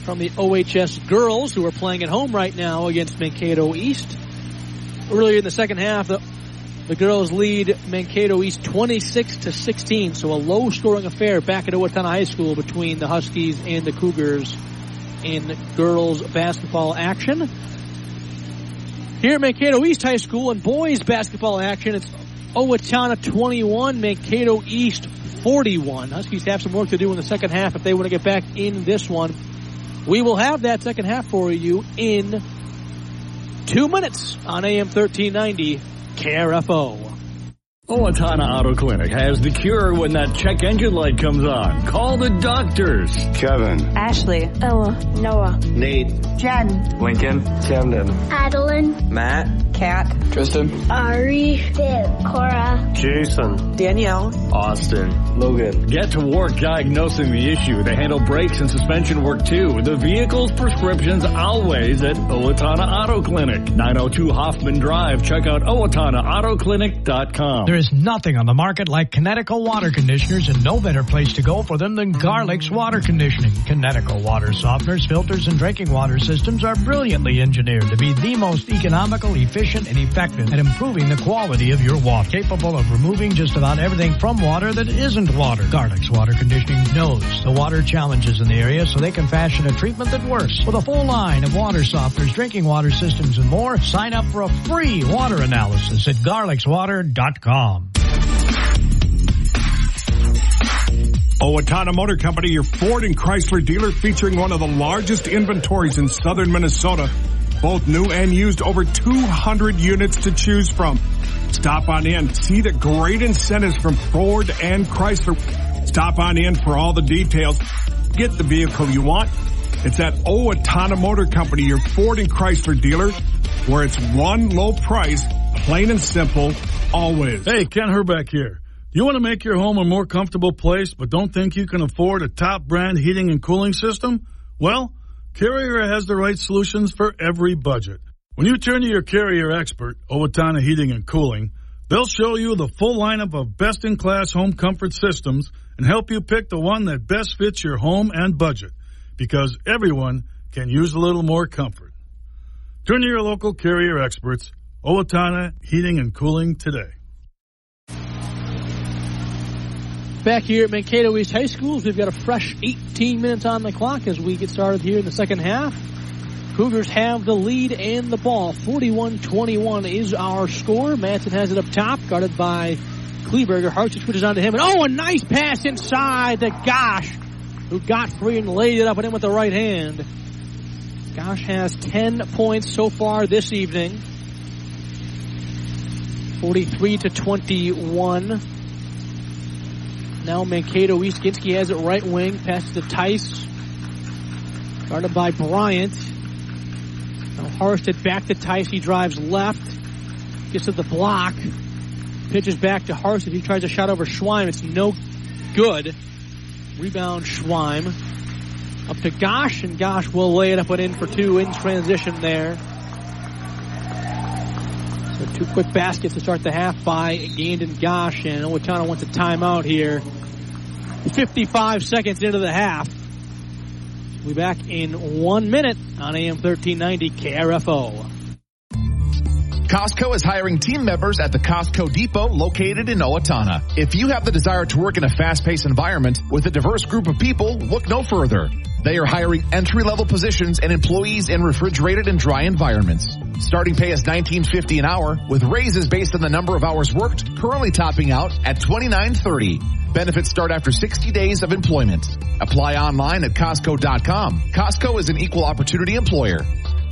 from the OHS girls who are playing at home right now against Mankato East. Earlier in the second half, the, the girls lead Mankato East 26 to 16, so a low scoring affair back at Owatonna High School between the Huskies and the Cougars in girls basketball action. Here at Mankato East High School in boys basketball action, it's Owatonna 21, Mankato East 41. Huskies have some work to do in the second half if they want to get back in this one. We will have that second half for you in two minutes on AM 1390 KRFO. Owatonna Auto Clinic has the cure when that check engine light comes on. Call the doctors. Kevin. Ashley. Ella. Noah. Nate. Jen. Lincoln. Camden. Adeline. Matt. Kat. Tristan. Ari. Viv. Cora. Jason. Danielle. Austin. Logan. Get to work diagnosing the issue. They handle brakes and suspension work too. The vehicle's prescriptions always at Owatonna Auto Clinic. 902 Hoffman Drive. Check out OwatonnaAutoClinic.com. There is nothing on the market like Kinetico water conditioners and no better place to go for them than Garlic's water conditioning. Kinetico water softeners, filters, and drinking water systems are brilliantly engineered to be the most economical, efficient, and effective at improving the quality of your water. Capable of removing just about everything from water that isn't water. Garlic's water conditioning knows the water challenges in the area so they can fashion a treatment that works. With a full line of water softeners, drinking water systems, and more, sign up for a free water analysis at garlicswater.com. Owatonna oh, Motor Company, your Ford and Chrysler dealer featuring one of the largest inventories in southern Minnesota. Both new and used, over 200 units to choose from. Stop on in, see the great incentives from Ford and Chrysler. Stop on in for all the details. Get the vehicle you want. It's at Owatonna Motor Company, your Ford and Chrysler dealer, where it's one low price, plain and simple, always. Hey, Ken Herbeck here. Do you want to make your home a more comfortable place, but don't think you can afford a top brand heating and cooling system? Well, Carrier has the right solutions for every budget. When you turn to your Carrier expert, Owatonna Heating and Cooling, they'll show you the full lineup of best-in-class home comfort systems and help you pick the one that best fits your home and budget. Because everyone can use a little more comfort. Turn to your local Carrier experts, Owatonna Heating and Cooling today. Back here at Mankato East High Schools, we've got a fresh 18 minutes on the clock as we get started here in the second half. Cougars have the lead and the ball. 41-21 is our score. Manson has it up top, guarded by Kleberger. Hartson switches on to him, and oh, a nice pass inside to Gosh, who got free and laid it up and in with the right hand. Gosh has 10 points so far this evening. 43 to 21. Now Mankato East. Has it right wing. Passes to Tice. Guarded by Bryant. Now Harstead back to Tice. He drives left. Gets to the block. Pitches back to Harstead. He tries a shot over Schweim. It's no good. Rebound Schweim. Up to Gosh, and Gosh will lay it up and in for two in transition there. So two quick baskets to start the half by Gandon Gosh, and Owatonna wants a timeout here. 55 seconds into the half. We'll be back in one minute on AM 1390 KRFO. Costco is hiring team members at the Costco Depot located in Owatonna. If you have the desire to work in a fast-paced environment with a diverse group of people, look no further. They are hiring entry-level positions and employees in refrigerated and dry environments. Starting pay is $19.50 an hour with raises based on the number of hours worked, currently topping out at $29.30. Benefits start after 60 days of employment. Apply online at Costco.com. Costco is an equal opportunity employer.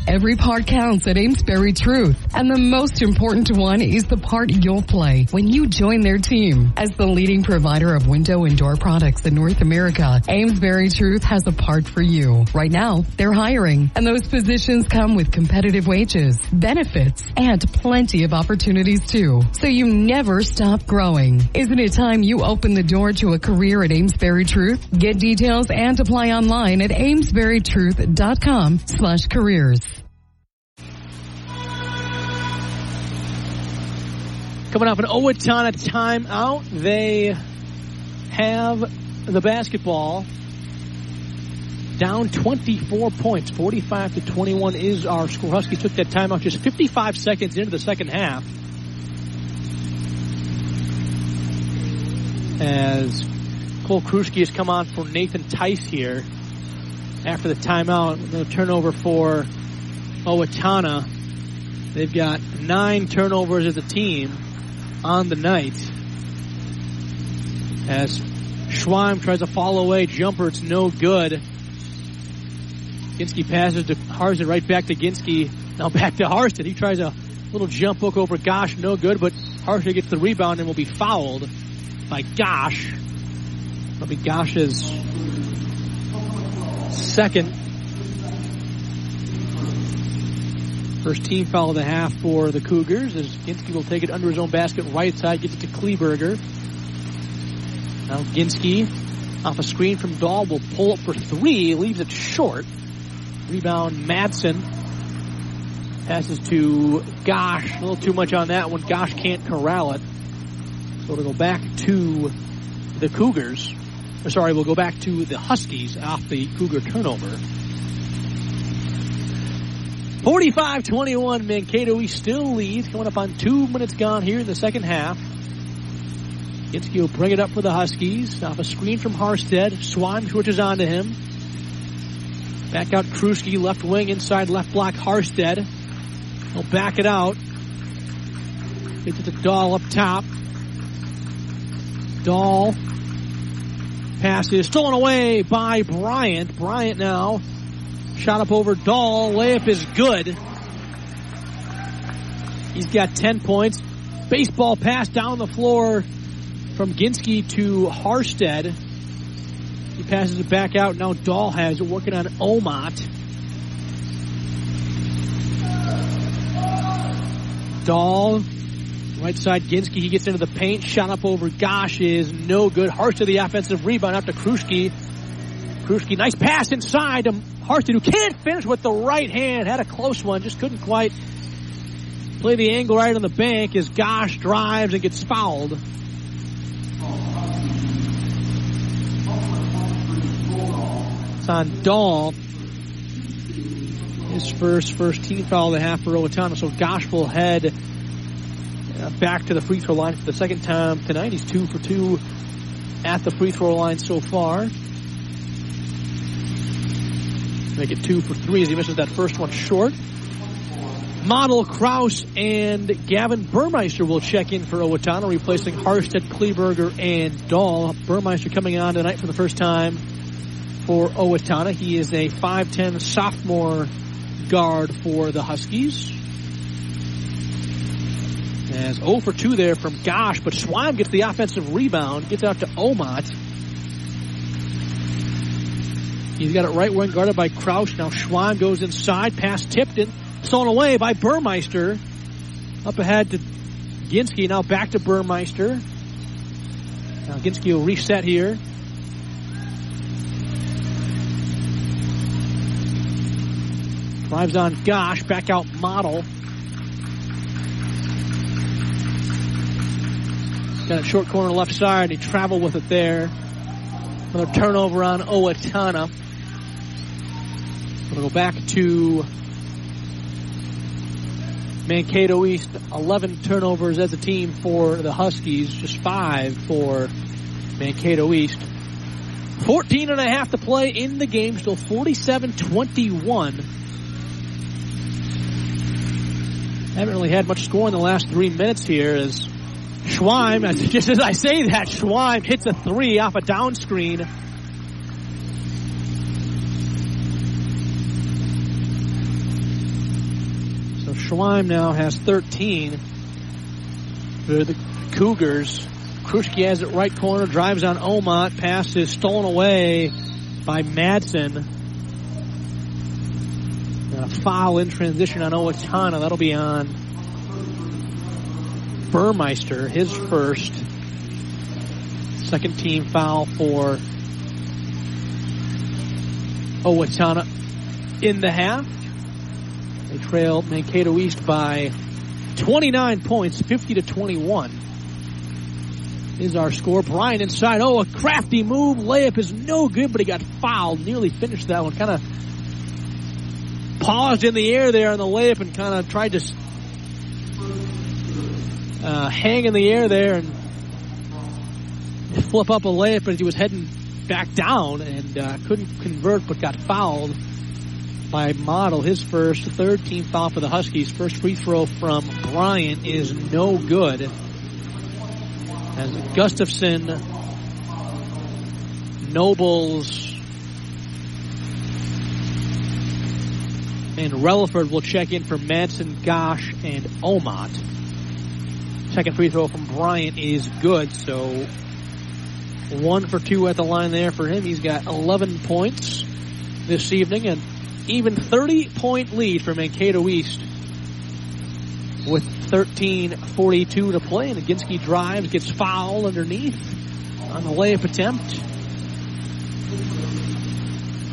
Every part counts at Amesbury Truth. And the most important one is the part you'll play when you join their team. As the leading provider of window and door products in North America, Amesbury Truth has a part for you. Right now, they're hiring, and those positions come with competitive wages, benefits, and plenty of opportunities too. So you never stop growing. Isn't it time you open the door to a career at Amesbury Truth? Get details and apply online at amesburytruth.com slash careers. Coming off an Owatonna timeout, they have the basketball down 24 points. 45 to 21 is our score. Huskies took that timeout just 55 seconds into the second half. As Cole Kruski has come on for Nathan Tice here after the timeout. The turnover for Owatonna. They've got nine turnovers as a team on the night. As Schweim tries to fall away jumper, it's no good. Ginsky passes to Harston, right back to Ginsky. Now back to Harston. He tries a little jump hook over Gosh, no good, but Harston gets the rebound and will be fouled by Gosh. That'll be Gosh's second. First team foul of the half for the Cougars as Ginsky will take it under his own basket, right side, gets it to Kleberger. Now Ginsky off a screen from Dahl will pull up for three, leaves it short. Rebound Madsen. Passes to Gosh. A little too much on that one. Gosh can't corral it. So it'll go back to the Cougars. Or sorry, we'll go back to the Huskies off the Cougar turnover. 45-21, Mankato East still leads, coming up on two minutes gone here in the second half. Ginsky will bring it up for the Huskies. Off a screen from Harstead. Swan switches onto him. Back out Kruski, left wing, inside left block Harstead. He'll back it out. Gets it to Dahl up top. Dahl passes stolen away by Bryant. Bryant now shot up over Dahl. Layup is good. He's got 10 points. Baseball pass down the floor from Ginsky to Harstead. He passes it back out. Now Dahl has it working on Omot. Dahl, right side Ginsky. He gets into the paint. Shot up over Gosh is no good. Harstead the offensive rebound after Kruski. Kruski, nice pass inside to Harstead, who can't finish with the right hand. Had a close one, just couldn't quite play the angle right on the bank as Gosh drives and gets fouled. It's on Dahl. His first first team foul of the half for Owatonna. So Gosh will head uh, back to the free throw line for the second time tonight. He's two for two at the free throw line so far. Make it two for three as he misses that first one short. Model Kraus and Gavin Burmeister will check in for Owatonna, replacing Harstead, Kleberger, and Dahl. Burmeister coming on tonight for the first time for Owatonna. He is a 5'10 sophomore guard for the Huskies. As 0 for 2 there from Gosh, but Schweim gets the offensive rebound, gets out to Omot. He's got it right wing guarded by Crouch. Now Schweim goes inside, past Tipton, stolen away by Burmeister. Up ahead to Ginsky, now back to Burmeister. Now Ginsky will reset here. Drives on Gosh, back out Model. Got a short corner left side. He traveled with it there. Another turnover on Owatonna. We'll go back to Mankato East, 11 turnovers as a team for the Huskies, just five for Mankato East. 14 and a half to play in the game, still 47-21. Haven't really had much score in the last three minutes here as Schweim, just as I say that, Schweim hits a three off a down screen. So Schweim now has 13 for the Cougars. Kruschke has it right corner, drives on Omot, pass is stolen away by Madsen. And a foul in transition on Owatonna. That'll be on Burmeister, his first. Second team foul for Owatonna in the half. They trail Mankato East by 29 points, 50 to 21 is our score. Bryant inside. Oh, a crafty move. Layup is no good, but he got fouled. Nearly finished that one. Kind of paused in the air there on the layup and kind of tried to uh, hang in the air there and flip up a layup as he was heading back down and uh, couldn't convert, but got fouled by Model. His first, third team foul for the Huskies. First free throw from Bryant is no good. As Gustafson, Nobles, and Relaford will check in for Madsen, Gosh, and Omot. Second free throw from Bryant is good, so one for two at the line there for him. He's got 11 points this evening, and even 30 point lead for Mankato East with 13.42 to play. And Aginski drives, gets fouled underneath on the layup attempt.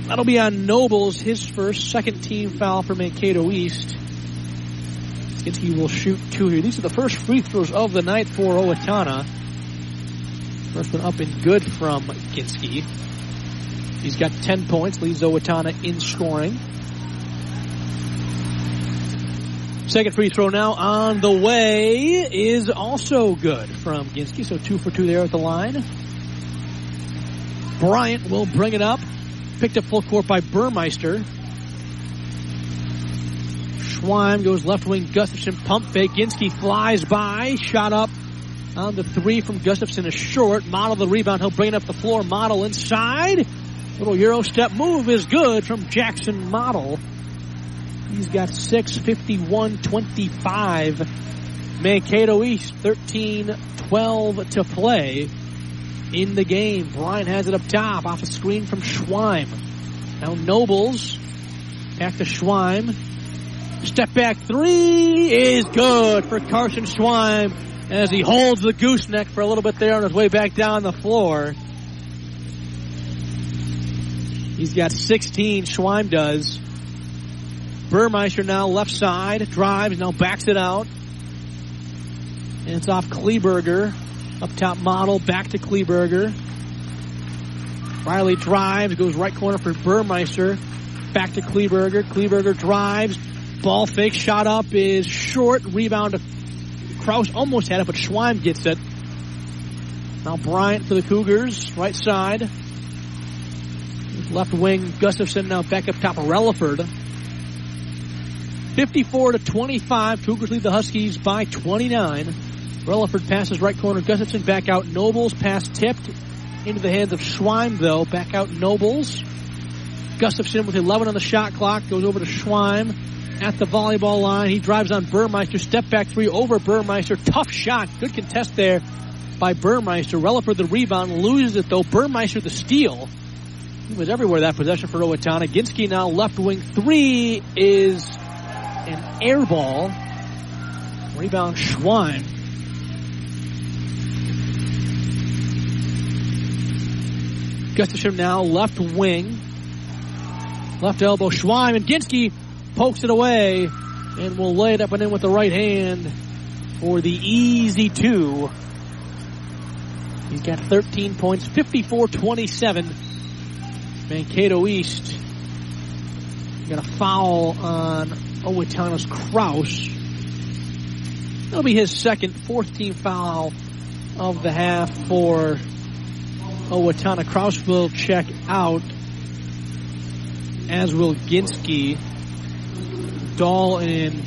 That'll be on Nobles, his first, second team foul for Mankato East. Aginski will shoot two here. These are the first free throws of the night for Owatonna. First one up and good from Ginski. He's got 10 points, leads Owatonna in scoring. Second free throw now on the way is also good from Ginski, so two for two there at the line. Bryant will bring it up. Picked up full court by Burmeister. Schweim goes left wing. Gustafson pump fake. Ginski flies by. Shot up on the three from Gustafson is short. Model the rebound. He'll bring it up the floor. Model inside. Little Euro step move is good from Jackson Model. He's got 6, 51, 25. Mankato East, 13, 12 to play in the game. Bryant has it up top off a screen from Schweim. Now Nobles back to Schweim. Step back three is good for Carson Schweim as he holds the gooseneck for a little bit there on his way back down the floor. He's got 16, Schweim does. Burmeister now left side, drives, now backs it out. And it's off Kleberger. Up top Model, back to Kleberger. Riley drives, goes right corner for Burmeister. Back to Kleberger. Kleberger drives. Ball fake, shot up is short. Rebound Kraus almost had it, but Schweim gets it. Now Bryant for the Cougars, right side. Left wing, Gustafson now back up top of Relaford. 54 to 25. Cougars lead the Huskies by 29. Relaford passes right corner. Gustafson back out. Nobles pass tipped into the hands of Schweim though. Back out Nobles. Gustafson with 11 on the shot clock goes over to Schweim at the volleyball line. He drives on Burmeister. Step back three over Burmeister. Tough shot. Good contest there by Burmeister. Relaford the rebound. Loses it though. Burmeister the steal. He was everywhere that possession for Owatonna. Ginski now left wing three is an air ball. Rebound Schweim. Gustafson now left wing. Left elbow Schweim and Ginski pokes it away and will lay it up and in with the right hand for the easy two. He's got 13 points, 54-27. Mankato East got a foul on Owatonna's Kraus. That'll be his second, fourth team foul of the half for Owatonna. Kraus will check out, as will Ginsky. Dahl and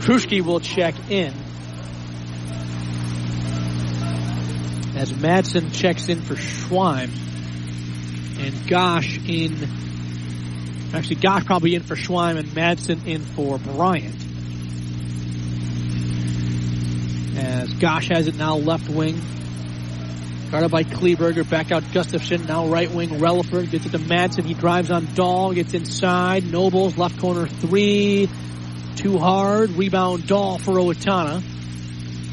Kruschke will check in. As Madsen checks in for Schweim. And Gosh in, actually Gosh probably in for Schweim and Madsen in for Bryant. As Gosh has it now left wing. Guarded by Kleberger, back out Gustafson, now right wing Relaford, gets it to Madsen, he drives on Dahl, gets inside, Nobles, left corner three, too hard, rebound Dahl for Owatonna.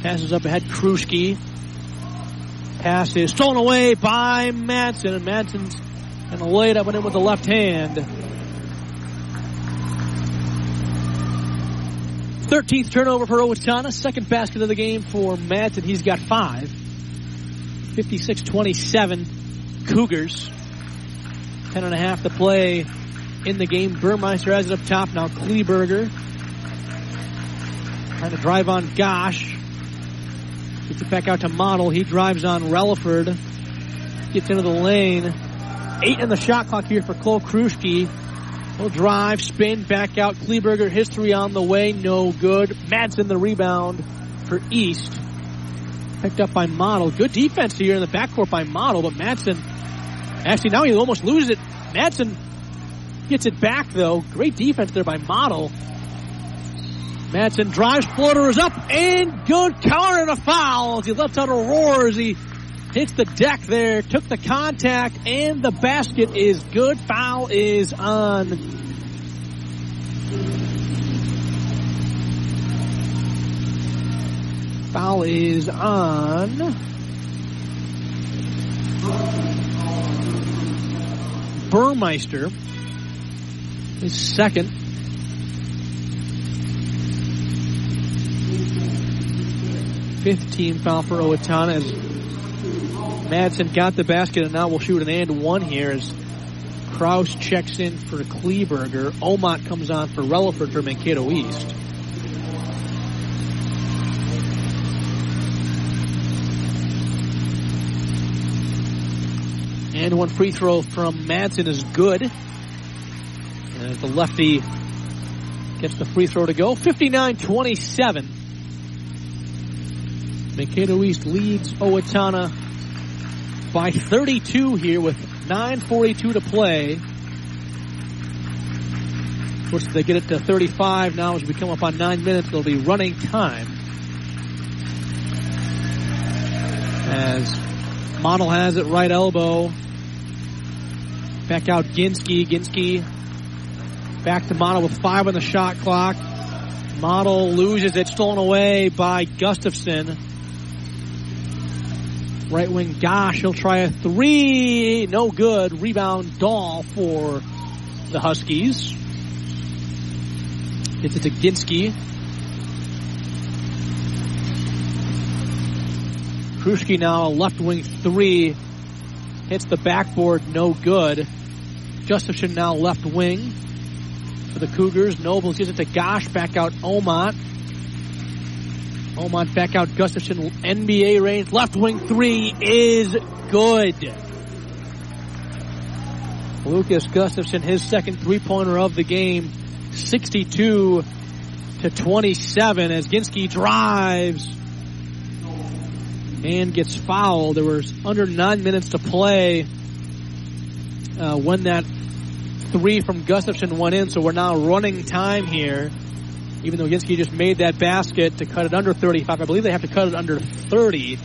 Passes up ahead, Kruschke. Pass is stolen away by Madsen, and Madsen's gonna lay it up and in with the left hand. 13th turnover for Owatonna, second basket of the game for Matt, and he's got five. 56-27 Cougars. Ten and a half to play in the game. Burmeister has it up top now. Kleberger trying to drive on Gosh. Gets it back out to Model. He drives on Relaford. Gets into the lane. Eight in the shot clock here for Cole Kruschke. He'll drive, spin, back out. Kleberger, history on the way. No good. Madsen the rebound for East. Picked up by Model. Good defense here in the backcourt by Model, but Madsen actually now he almost loses it. Madsen gets it back though. Great defense there by Model. Madsen drives, floater is up, and good counter and a foul as he lets out a roar as he hits the deck there, took the contact, and the basket is good. Foul is on Foul is on. Burmeister. is second. Fifteen foul for Owatonna Madsen got the basket and now we'll shoot an and one here as Kraus checks in for Kleberger. Omot comes on for Relaford for Mankato East. And one free throw from Madsen is good. As the lefty gets the free throw to go. 59-27. Mankato East leads Owatonna by 32 here with 9.42 to play. Of course, if they get it to 35 now as we come up on nine minutes, there'll be running time. As Model has it right elbow. Back out Ginsky. Ginsky back to Model with five on the shot clock. Model loses it, stolen away by Gustafson. Right wing Gosh, he'll try a three. No good. Rebound Dahl for the Huskies. Gets it to Ginsky. Kruschke now a left wing three. Hits the backboard, no good. Gustafson now left wing for the Cougars. Nobles gives it to Gosh, back out Omot. Omot back out Gustafson, NBA range. Left wing three is good. Lucas Gustafson, his second three pointer of the game, 62 to 27 as Ginsky drives and gets fouled. There was under nine minutes to play uh, when that three from Gustafson went in, so we're now running time here. Even though Ginsky just made that basket to cut it under 35, I believe they have to cut it under 30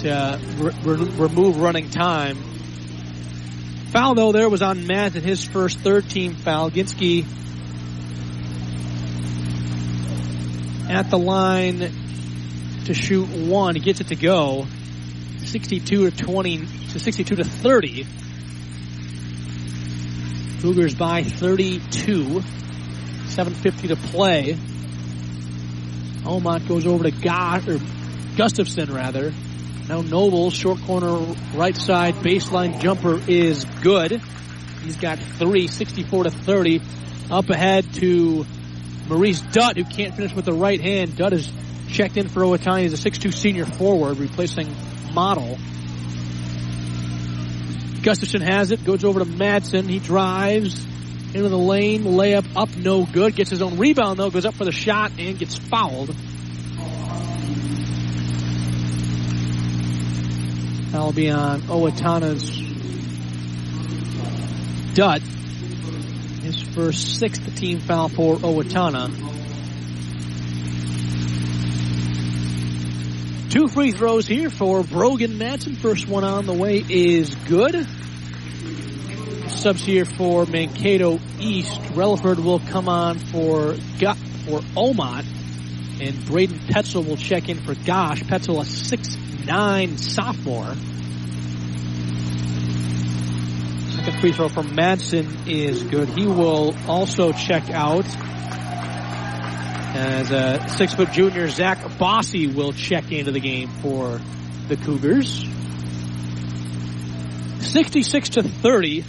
to re- re- remove running time. Foul though there was on Matt in his first third team foul. Ginsky at the line to shoot one. He gets it to go. 62 to 20 to 62 to 30. Cougars by 32. 750 to play. Omot goes over to God or Gustafson rather. Now Noble, short corner right side baseline jumper is good. He's got three, 64 to 30. Up ahead to Maurice Dutt, who can't finish with the right hand. Dutt is checked in for Owatonna. He's a 6'2 senior forward, replacing Model. Gustafson has it, goes over to Madsen. He drives into the lane, layup up, no good. Gets his own rebound though, goes up for the shot and gets fouled. That'll be on Owatonna's Dutt. His first sixth team foul for Owatonna. Two free throws here for Brogan Madsen. First one on the way is good. Subs here for Mankato East. Relaford will come on for for Omot. And Braden Petzel will check in for Gosh. Petzel a 6'9 sophomore. Second free throw from Madsen is good. He will also check out as a six foot junior, Zach Bossy will check into the game for the Cougars. 66 to 30.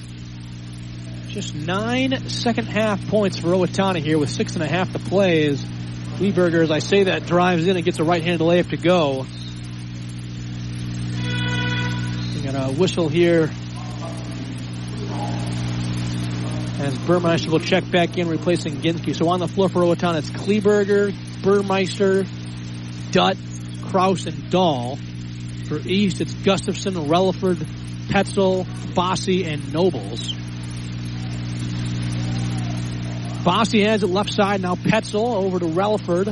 Just nine second half points for Owatonna here with six and a half to play as Kleberger, as I say that, drives in and gets a right-handed layup to go. We got a whistle here as Burmeister will check back in, replacing Ginsky. So on the floor for Owatonna, it's Kleberger, Burmeister, Dutt, Kraus, and Dahl. For East, it's Gustafson, Relaford, Petzel, Bossy, and Nobles. Bossy has it left side, now Petzel over to Relaford.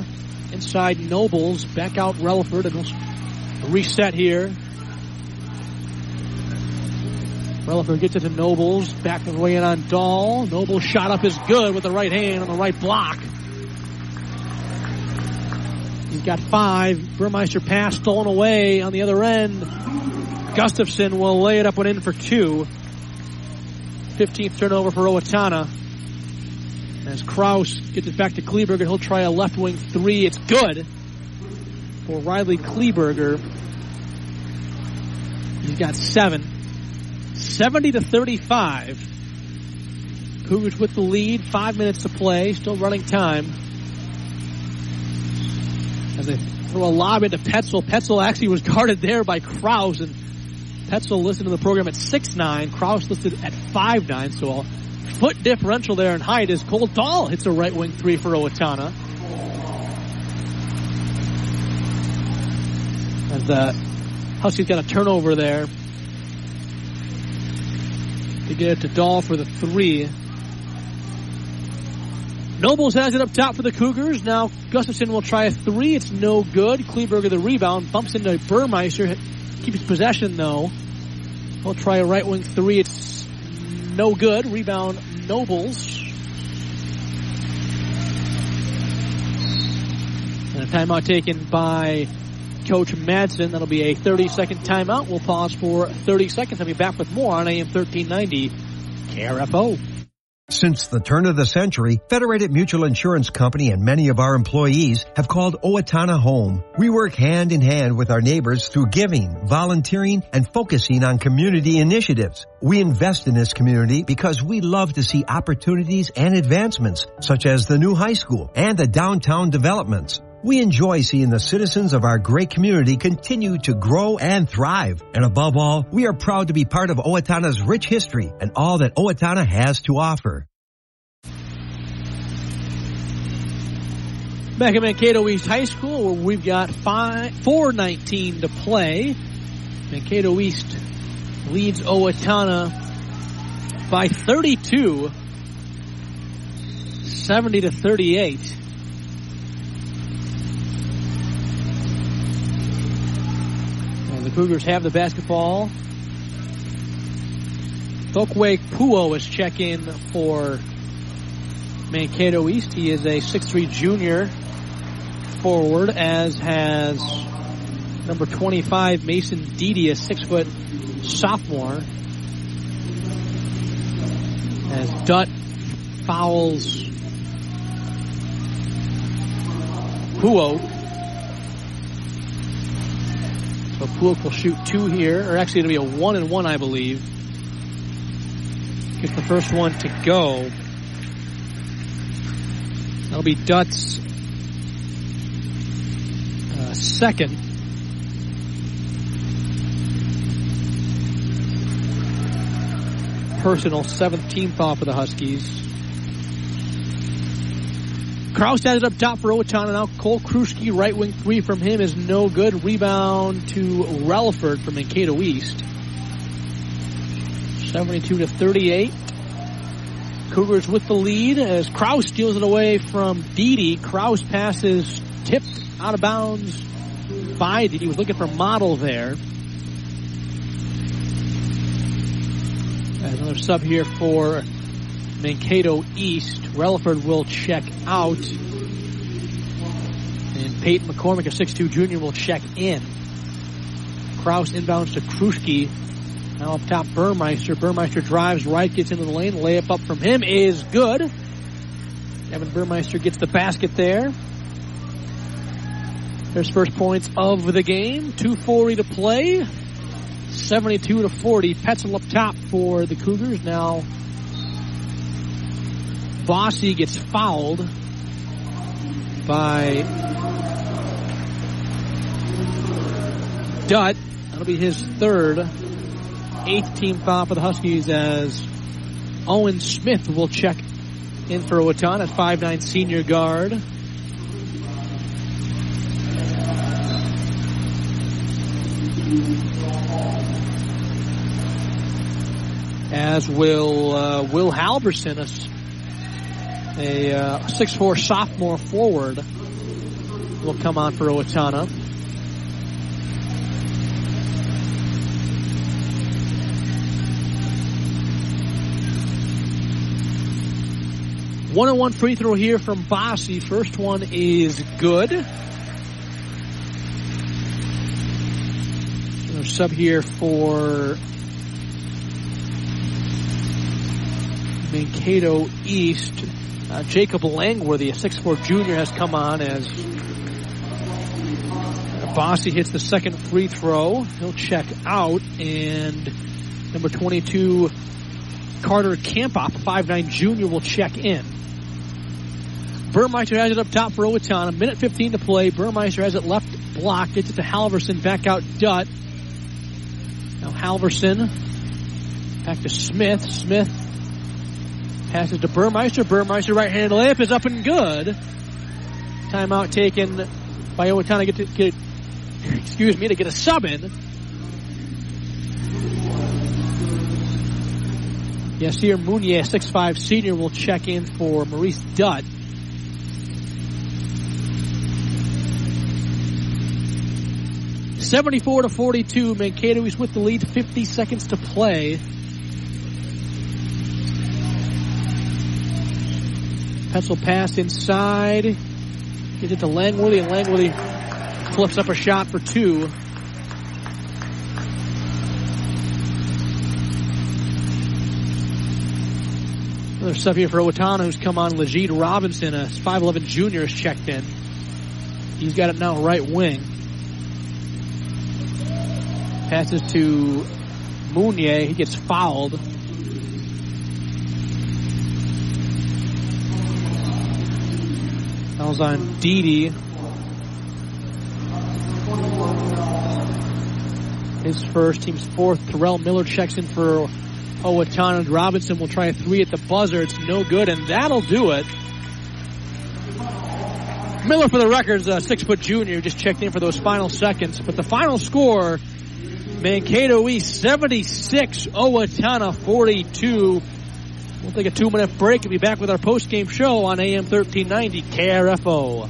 Inside Nobles, back out Relaford, and reset here. Relaford gets it to Nobles. Back the way in on Dahl. Nobles shot up is good with the right hand on the right block. He's got five. Burmeister pass stolen away on the other end. Gustafson will lay it up and in for two. 15th turnover for Owatonna. As Kraus gets it back to Kleberger, he'll try a left wing three. It's good for Riley Kleberger. He's got seven. 70 to 35. Cougars with the lead. Five minutes to play. Still running time. As they throw a lob into Petzel. Petzel actually was guarded there by Kraus. And Petzel listed in the program at 6'9. Kraus listed at 5'9. So a foot differential there in height as Cole Dahl hits a right wing three for Owatonna. As the uh, Huskies got a turnover there to get it to Dahl for the three. Nobles has it up top for the Cougars. Now Gustafson will try a three. It's no good. Kleberger the rebound. Bumps into Burmeister. Keeps possession though. He'll try a right wing three. It's no good. Rebound Nobles. And a timeout taken by Coach Madsen. That'll be a 30 second timeout. We'll pause for 30 seconds. I'll be back with more on AM 1390 KRFO. Since the turn of the century, Federated Mutual Insurance Company and many of our employees have called Owatonna home. We work hand in hand with our neighbors through giving, volunteering, and focusing on community initiatives. We invest in this community because we love to see opportunities and advancements, such as the new high school and the downtown developments. We enjoy seeing the citizens of our great community continue to grow and thrive. And above all, we are proud to be part of Owatonna's rich history and all that Owatonna has to offer. Back at Mankato East High School where we've got 419 to play. Mankato East leads Owatonna by 32, 70 to 38. The Cougars have the basketball. Thokwe Puo is check-in for Mankato East. He is a 6'3 junior forward, as has number 25 Mason Deedy, a 6-foot sophomore. As Dutt fouls Puo. So Pulak will shoot two here, or actually it'll be a one and one, I believe. Get the first one to go. That'll be Dutt's uh, second. Personal 17th off of the Huskies. Kraus has it up top for Owatonna. Now Cole Kruschke, right wing three from him is no good. Rebound to Relaford from Mankato East. 72 to 38. Cougars with the lead as Kraus steals it away from Didi. Kraus passes tipped out of bounds by Didi. He was looking for Model there. Another sub here for Mankato East. Relaford will check out. And Peyton McCormick, a 6'2 junior, will check in. Kraus inbounds to Kruschke. Now up top, Burmeister. Burmeister drives right, gets into the lane. Layup up from him is good. Evan Burmeister gets the basket there. There's first points of the game. 2.40 to play. 72 to 40. Petzel up top for the Cougars. Now Bossy gets fouled by Dutt. That'll be his third. Eighth team foul for the Huskies as Owen Smith will check in for Owatonna at 5'9 senior guard. As will uh, Will Halverson, a, uh, 6'4 sophomore forward, will come on for Owatonna. One on one free throw here from Bossy. First one is good. Sub here for Mankato East. Uh, Jacob Langworthy, a 6'4 junior, has come on as Bossy hits the second free throw. He'll check out, and number 22, Carter Campop, a 5'9 junior, will check in. Burmeister has it up top for Owatonna. Minute 15 to play. Burmeister has it left blocked. Gets it to Halverson. Back out Dutt. Now Halverson. Back to Smith. Smith passes to Burmeister. Burmeister right-handed layup is up and good. Timeout taken by Owatonna. Get to get, excuse me, to get a sub in. Yes, Yasir Munier, 6'5 senior, will check in for Maurice Dutt. Seventy-four to forty-two. Mankato is with the lead. Fifty seconds to play. Pass inside. Gets it to Langworthy, and Langworthy flips up a shot for two. Another sub here for Owatonna, who's come on. Legit Robinson, a 5'11 junior, is checked in. He's got it now right wing. Passes to Mounier. He gets fouled. Fouls on Didi. His first, team's fourth. Terrell Miller checks in for Owatonna. Robinson will try a three at the buzzer. It's no good, and that'll do it. Miller, for the record, is a six-foot junior. Just checked in for those final seconds. But the final score, Mankato East 76, Owatonna 42. We'll take a two-minute break and be back with our post-game show on AM 1390 KRFO.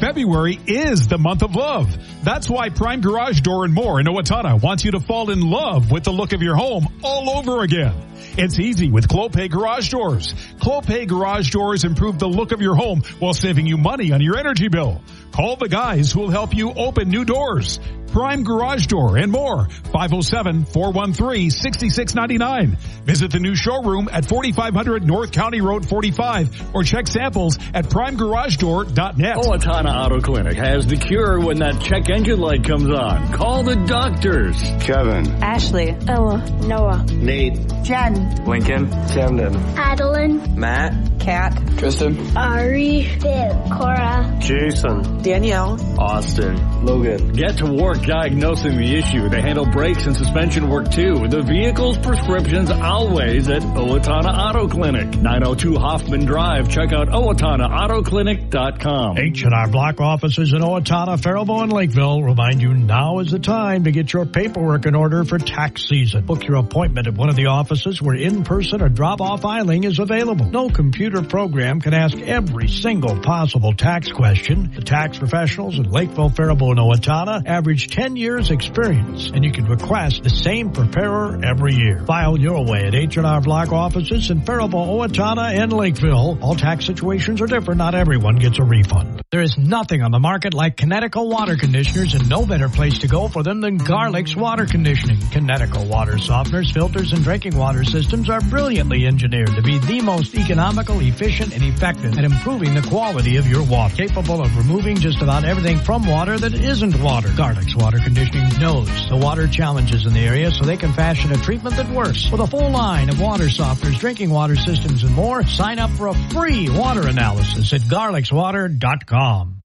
February is the month of love. That's why Prime Garage Door and More in Owatonna wants you to fall in love with the look of your home all over again. It's easy with Clopay Garage Doors. Clopay Garage Doors improve the look of your home while saving you money on your energy bill. Call the guys who will help you open new doors. Prime Garage Door, and more. 507-413-6699. Visit the new showroom at 4500 North County Road 45 or check samples at primegaragedoor.net. Owatonna Auto Clinic has the cure when that check engine light comes on. Call the doctors. Kevin. Ashley. Ella. Noah. Nate. Jen. Lincoln. Camden. Adeline. Matt. Kat. Tristan. Ari. Viv. Cora. Jason. Danielle. Austin. Logan. Get to work diagnosing the issue. They handle brakes and suspension work too. The vehicle's prescriptions always at Owatonna Auto Clinic. 902 Hoffman Drive. Check out OwatonnaAutoClinic.com. H&R Block offices in Owatonna, Faribault, and Lakeville remind you now is the time to get your paperwork in order for tax season. Book your appointment at one of the offices where in-person or drop-off filing is available. No computer program can ask every single possible tax question. The tax professionals in Lakeville, Faribault, and Owatonna average 10 years experience, and you can request the same preparer every year. File your way at H&R Block offices in Faribault, Owatonna, and Lakeville. All tax situations are different. Not everyone gets a refund. There is nothing on the market like Kinetico water conditioners and no better place to go for them than Garlic's water conditioning. Kinetico water softeners, filters, and drinking water systems are brilliantly engineered to be the most economical, efficient, and effective at improving the quality of your water. Capable of removing just about everything from water that isn't water. Garlic's water conditioning knows the water challenges in the area so they can fashion a treatment that works. With a full line of water softeners, drinking water systems, and more, sign up for a free water analysis at garlicswater.com.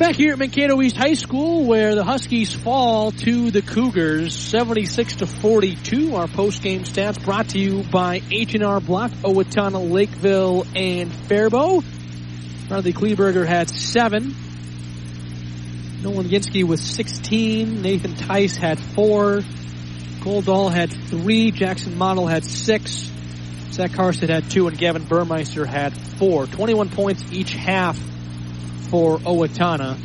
Back here at Mankato East High School, where the Huskies fall to the Cougars, 76 to 42. Our post-game stats brought to you by H&R Block, Owatonna, Lakeville, and Faribault. Bradley Kleberger had seven. Nolan Ginsky with 16. Nathan Tice had four. Cole Dahl had three. Jackson Model had six. Zach Carson had two, and Gavin Burmeister had four. 21 points each half for Owatonna.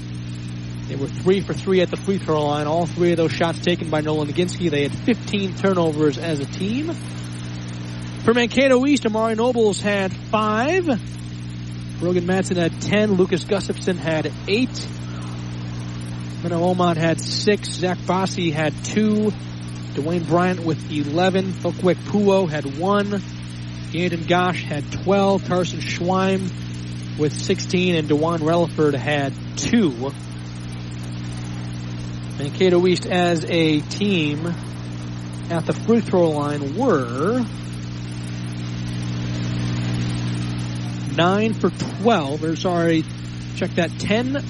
They were three for three at the free throw line. All three of those shots taken by Nolan Naginski. They had 15 turnovers as a team. For Mankato East, Amari Nobles had five. Rogan Madsen had 10. Lucas Gustafson had eight. Menno Omot had six. Zach Bossy had two. Dwayne Bryant with 11. Fokwik Puo had one. Gandon Gosh had 12. Carson Schweim with 16. And Dewan Relaford had two. Mankato East as a team at the free throw line were 9 for 12, or sorry, check that, 10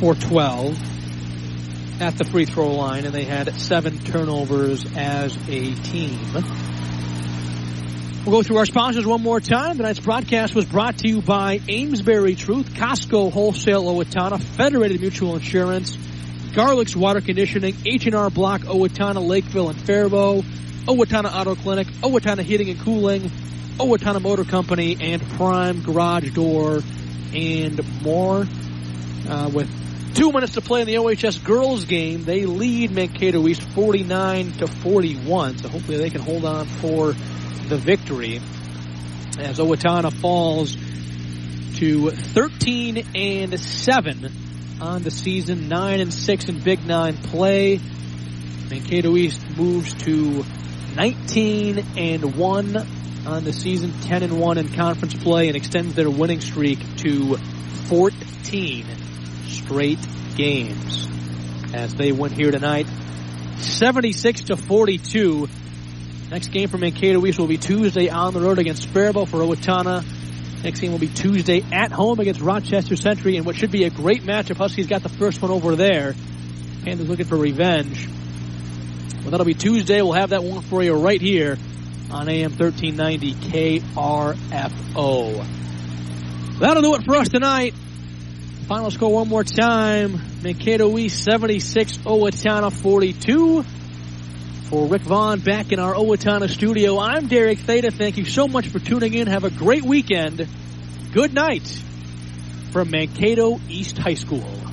for 12 at the free throw line, and they had seven turnovers as a team. We'll go through our sponsors one more time. Tonight's broadcast was brought to you by Amesbury Truth, Costco Wholesale Owatonna, Federated Mutual Insurance, Garlic's Water Conditioning, H&R Block, Owatonna, Lakeville, and Faribault, Owatonna Auto Clinic, Owatonna Heating and Cooling, Owatonna Motor Company, and Prime Garage Door, and more. Uh, with two minutes to play in the OHS girls game, they lead Mankato East 49 to 41. So hopefully they can hold on for the victory as Owatonna falls to 13 and 7 on the season, 9 and 6 in Big Nine play. Mankato East moves to 19 and 1 on the season, 10 and 1 in conference play, and extends their winning streak to 14 straight games as they win here tonight. 76 to 42. Next game for Mankato East will be Tuesday on the road against Faribault for Owatonna. Next game will be Tuesday at home against Rochester Century in what should be a great matchup. Huskies got the first one over there. Panthers looking for revenge. Well, that'll be Tuesday. We'll have that one for you right here on AM 1390 KRFO. That'll do it for us tonight. Final score one more time. Mankato East 76, Owatonna 42. For Rick Vaughn back in our Owatonna studio, I'm Derek Theta. Thank you so much for tuning in. Have a great weekend. Good night from Mankato East High School.